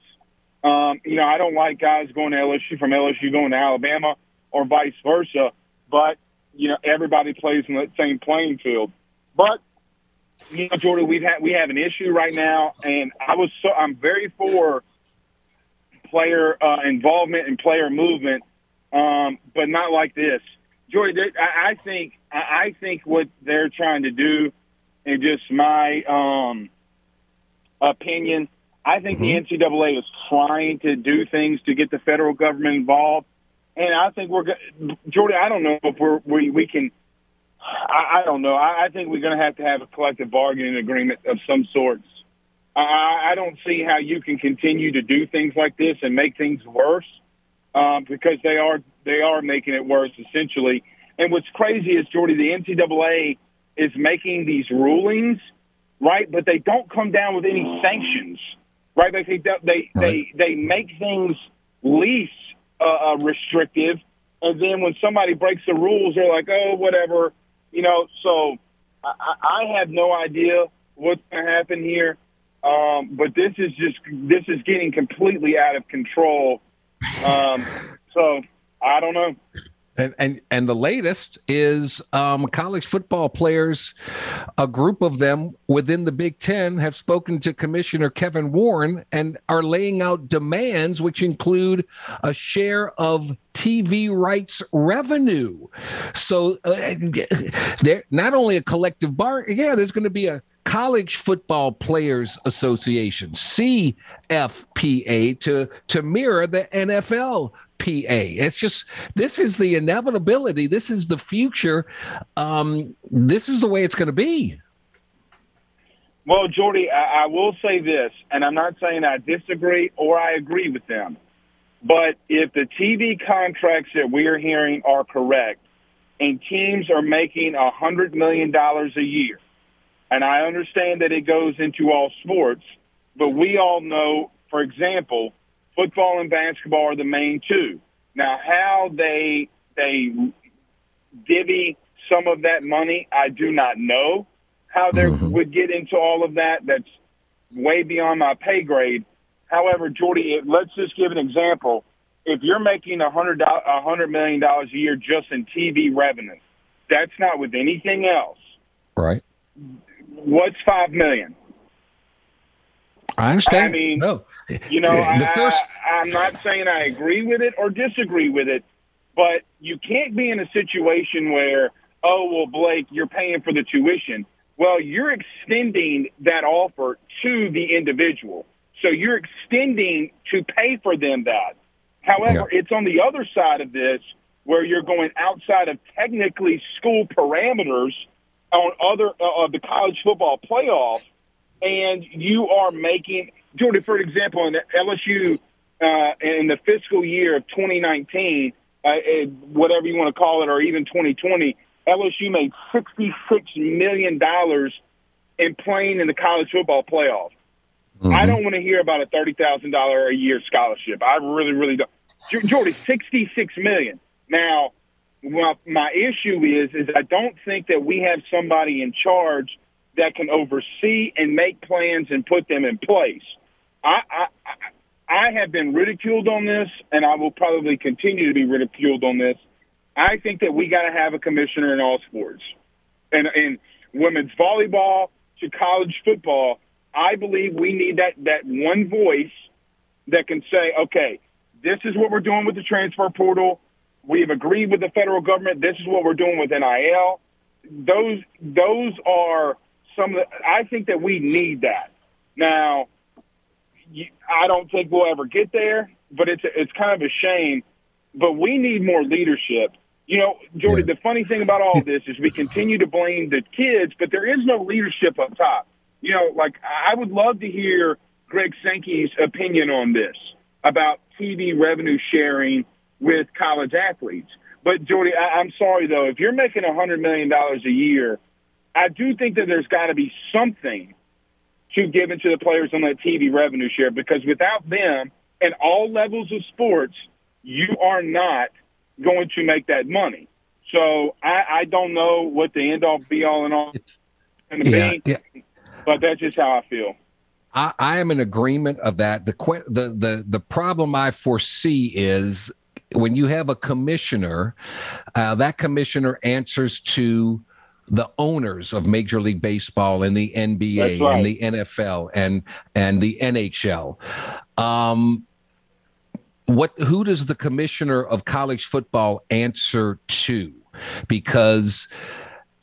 Um, you know, I don't like guys going to LSU from LSU going to Alabama or vice versa. But you know, everybody plays in the same playing field. But you know, Jordy, we've had we have an issue right now, and I was so I'm very for player uh, involvement and player movement. um, but not like this. Jordy. I, I think I think what they're trying to do, and just my um, opinion, I think mm-hmm. the NCAA is trying to do things to get the federal government involved, and I think we're Jordy. I don't know if we're we, we can. I, I don't know. I, I think we're going to have to have a collective bargaining agreement of some sorts. I, I don't see how you can continue to do things like this and make things worse um, because they are they are making it worse essentially. And what's crazy is Jordy, the NCAA is making these rulings, right? But they don't come down with any sanctions, right? They they they they, they make things least uh, uh, restrictive, and then when somebody breaks the rules, they're like, oh, whatever, you know. So I, I have no idea what's going to happen here. Um, but this is just this is getting completely out of control. Um, so I don't know. And, and and the latest is um, college football players. A group of them within the Big Ten have spoken to Commissioner Kevin Warren and are laying out demands, which include a share of TV rights revenue. So uh, they're not only a collective bar. Yeah, there's going to be a College Football Players Association, CFPA, to, to mirror the NFL PA. It's just this is the inevitability. This is the future. Um, this is the way it's going to be. Well, Jordy, I, I will say this, and I'm not saying I disagree or I agree with them, but if the TV contracts that we are hearing are correct, and teams are making a hundred million dollars a year, and I understand that it goes into all sports, but we all know, for example, football and basketball are the main two. Now, how they they divvy some of that money, I do not know. How they mm-hmm. would get into all of that, that's way beyond my pay grade. However, Jordy, let's just give an example. If you're making a hundred a hundred million dollars a year just in TV revenue, that's not with anything else. Right what's five million? I understand. I mean, no. You know, the I, first... I, I'm not saying I agree with it or disagree with it, but you can't be in a situation where, oh, well, Blake, you're paying for the tuition. Well, you're extending that offer to the individual. So you're extending to pay for them that. However, yeah. it's on the other side of this where you're going outside of technically school parameters – on other uh, of the college football playoff, and you are making Jordan, for example, in the LSU uh, in the fiscal year of 2019, uh, whatever you want to call it, or even 2020, LSU made 66 million dollars in playing in the college football playoff. Mm-hmm. I don't want to hear about a thirty thousand dollar a year scholarship. I really, really don't. Jordy, 66 million. Now, well, my issue is is I don't think that we have somebody in charge that can oversee and make plans and put them in place. I, I I have been ridiculed on this, and I will probably continue to be ridiculed on this. I think that we got to have a commissioner in all sports, and in women's volleyball to college football. I believe we need that that one voice that can say, okay, this is what we're doing with the transfer portal We've agreed with the federal government. This is what we're doing with NIL. Those those are some of the. I think that we need that. Now, I don't think we'll ever get there, but it's it's kind of a shame. But we need more leadership. You know, Jordy, the funny thing about all this is we continue to blame the kids, but there is no leadership up top. You know, like I would love to hear Greg Sankey's opinion on this about TV revenue sharing with college athletes. But Jordy, I, I'm sorry though, if you're making a hundred million dollars a year, I do think that there's got to be something to give into the players on that TV revenue share because without them at all levels of sports, you are not going to make that money. So I, I don't know what the end all be all and all going to yeah, be, yeah. but that's just how I feel. I, I, am in agreement of that. The, the the the problem I foresee is when you have a commissioner, uh, that commissioner answers to the owners of Major League Baseball and the NBA right. and the NFL and and the NHL. Um, what who does the commissioner of college football answer to? Because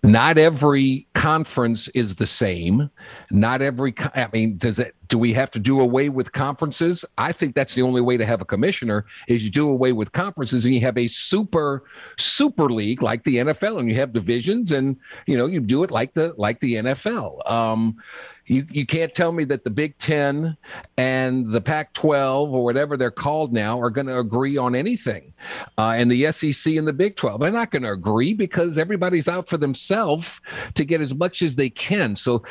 not every conference is the same. Not every, I mean, does it, do we have to do away with conferences? I think that's the only way to have a commissioner is you do away with conferences and you have a super, super league like the NFL and you have divisions and, you know, you do it like the, like the NFL. Um, you, you can't tell me that the Big Ten and the Pac 12 or whatever they're called now are going to agree on anything. Uh, and the SEC and the Big 12, they're not going to agree because everybody's out for themselves to get as much as they can. So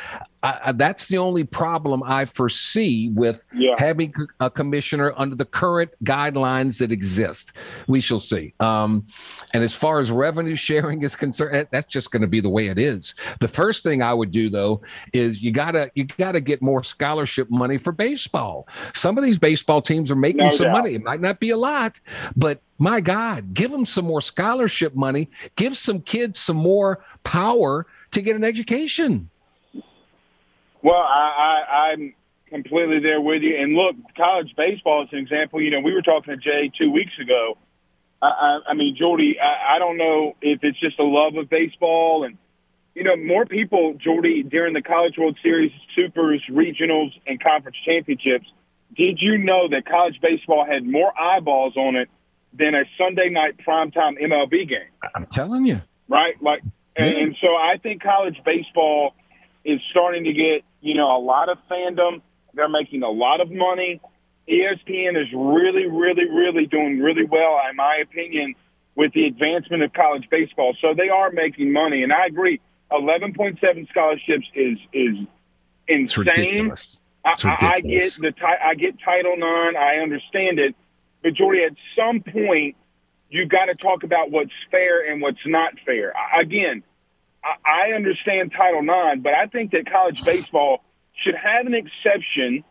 I, that's the only problem I foresee with yeah. having a commissioner under the current guidelines that exist. We shall see. Um, and as far as revenue sharing is concerned, that's just going to be the way it is. The first thing I would do though is you gotta you gotta get more scholarship money for baseball. Some of these baseball teams are making no some doubt. money. It might not be a lot, but my God, give them some more scholarship money. Give some kids some more power to get an education. Well, I, I, I'm completely there with you. And look, college baseball is an example. You know, we were talking to Jay two weeks ago. I, I, I mean, Jordy, I, I don't know if it's just a love of baseball and you know, more people, Jordy, during the College World Series, Supers, Regionals, and Conference Championships. Did you know that college baseball had more eyeballs on it than a Sunday night primetime MLB game? I'm telling you. Right? Like, yeah. and, and so I think college baseball is starting to get you know, a lot of fandom. They're making a lot of money. ESPN is really, really, really doing really well, in my opinion, with the advancement of college baseball. So they are making money, and I agree. Eleven point seven scholarships is is insane. I, I, get the I get Title Nine. I understand it, but Jordy, at some point, you've got to talk about what's fair and what's not fair. Again, I understand Title IX, but I think that college [sighs] baseball should have an exception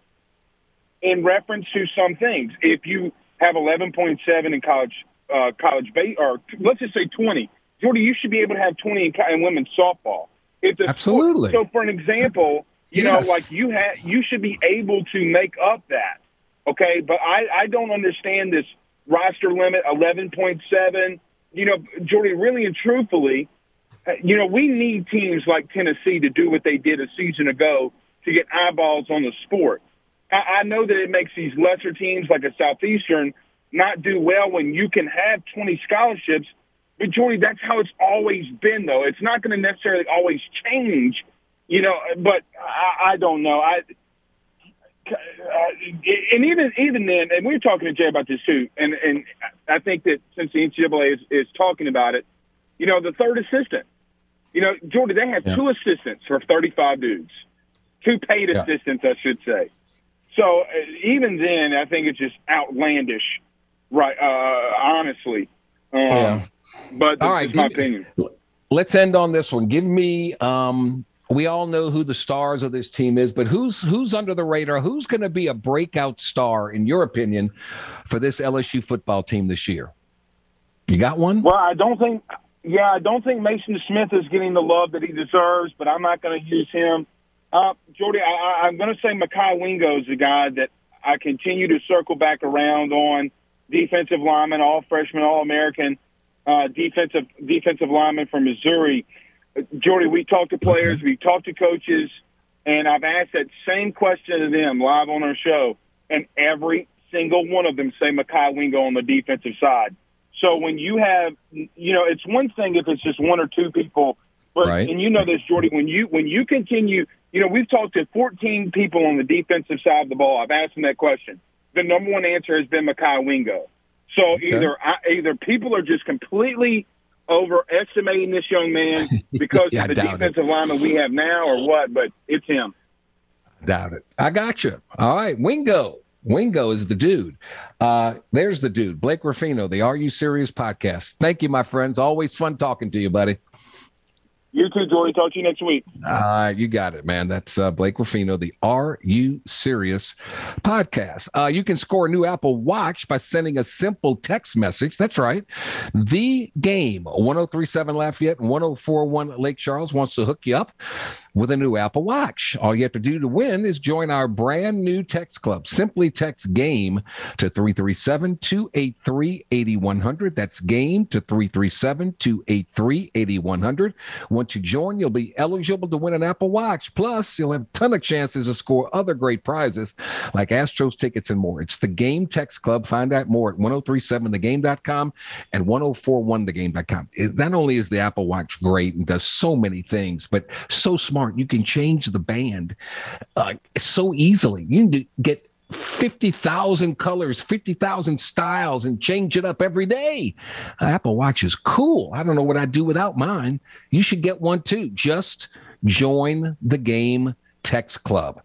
in reference to some things. If you have 11.7 in college, uh, college base, or let's just say 20, Jordy, you should be able to have 20 in, in women's softball. If the Absolutely. Sport, so, for an example, you yes. know, like you have, you should be able to make up that. Okay, but I, I don't understand this roster limit, 11.7. You know, Jordy, really and truthfully, you know, we need teams like Tennessee to do what they did a season ago to get eyeballs on the sport. I, I know that it makes these lesser teams like a Southeastern not do well when you can have 20 scholarships. But Jordy, that's how it's always been, though. It's not going to necessarily always change, you know. But I, I don't know. I and even even then, and we were talking to Jay about this too, and and I think that since the NCAA is, is talking about it, you know, the third assistant. You know, Jordan, they have yeah. two assistants for 35 dudes, two paid yeah. assistants, I should say. So uh, even then, I think it's just outlandish, right? Uh, honestly. Um, yeah. But that's right. my opinion. Let's end on this one. Give me. Um, we all know who the stars of this team is, but who's who's under the radar? Who's going to be a breakout star, in your opinion, for this LSU football team this year? You got one? Well, I don't think yeah, I don't think Maason Smith is getting the love that he deserves, but I'm not going to use him. Uh, Jordy, I, I'm going to say Mekhi Wingo is the guy that I continue to circle back around on defensive lineman, all freshman, all American, uh, defensive defensive lineman from Missouri. Jordy, we talked to players, we talked to coaches, and I've asked that same question to them live on our show, and every single one of them say Mekhi Wingo on the defensive side. So when you have, you know, it's one thing if it's just one or two people, but right. and you know this, Jordy, when you when you continue, you know, we've talked to 14 people on the defensive side of the ball. I've asked them that question. The number one answer has been Mekhi Wingo. So okay. either either people are just completely overestimating this young man [laughs] because yeah, of the defensive it. lineman we have now, or what? But it's him. Doubt it. I got you. All right, Wingo. Wingo is the dude. Uh, there's the dude, Blake Ruffino, the Are You Serious podcast. Thank you, my friends. Always fun talking to you, buddy. You too, Jordy. Talk to you next week. Uh, you got it, man. That's uh, Blake Ruffino, the Are You Serious podcast. Uh, you can score a new Apple Watch by sending a simple text message. That's right. The game 1037 Lafayette and 1041 Lake Charles wants to hook you up with a new Apple Watch. All you have to do to win is join our brand new text club. Simply text game to 337 283 8100. That's game to 337 283 8100. Once you join, you'll be eligible to win an Apple Watch. Plus, you'll have a ton of chances to score other great prizes like Astros tickets and more. It's the Game Text Club. Find out more at 1037thegame.com and 1041thegame.com. It, not only is the Apple Watch great and does so many things, but so smart. You can change the band uh, so easily. You can get 50,000 colors, 50,000 styles, and change it up every day. Uh, Apple Watch is cool. I don't know what I'd do without mine. You should get one too. Just join the game text club.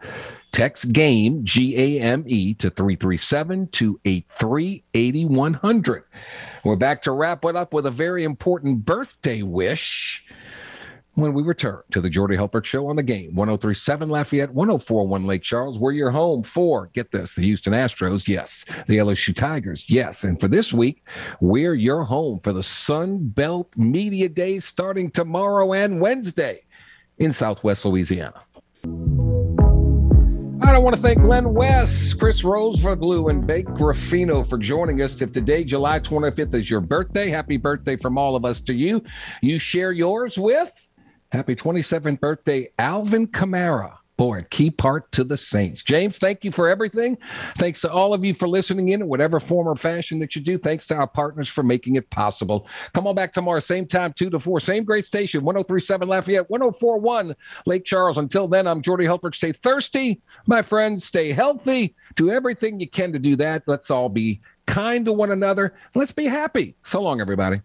Text game, G A M E, to 337 283 8100. We're back to wrap it up with a very important birthday wish when we return to the Jordy Hultberg Show on the game. 1037 Lafayette, 1041 Lake Charles. We're your home for, get this, the Houston Astros. Yes. The LSU Tigers. Yes. And for this week, we're your home for the Sun Belt Media Days starting tomorrow and Wednesday in Southwest Louisiana. I don't want to thank Glenn West, Chris Rosvoglou, and Blake Ruffino for joining us. If today, July 25th, is your birthday, happy birthday from all of us to you. You share yours with happy 27th birthday, Alvin Kamara. Boy, key part to the Saints. James, thank you for everything. Thanks to all of you for listening in, in whatever form or fashion that you do. Thanks to our partners for making it possible. Come on back tomorrow, same time, 2 to 4, same great station, 1037 Lafayette, 1041 Lake Charles. Until then, I'm Jordy Hultberg. Stay thirsty, my friends. Stay healthy. Do everything you can to do that. Let's all be kind to one another. Let's be happy. So long, everybody.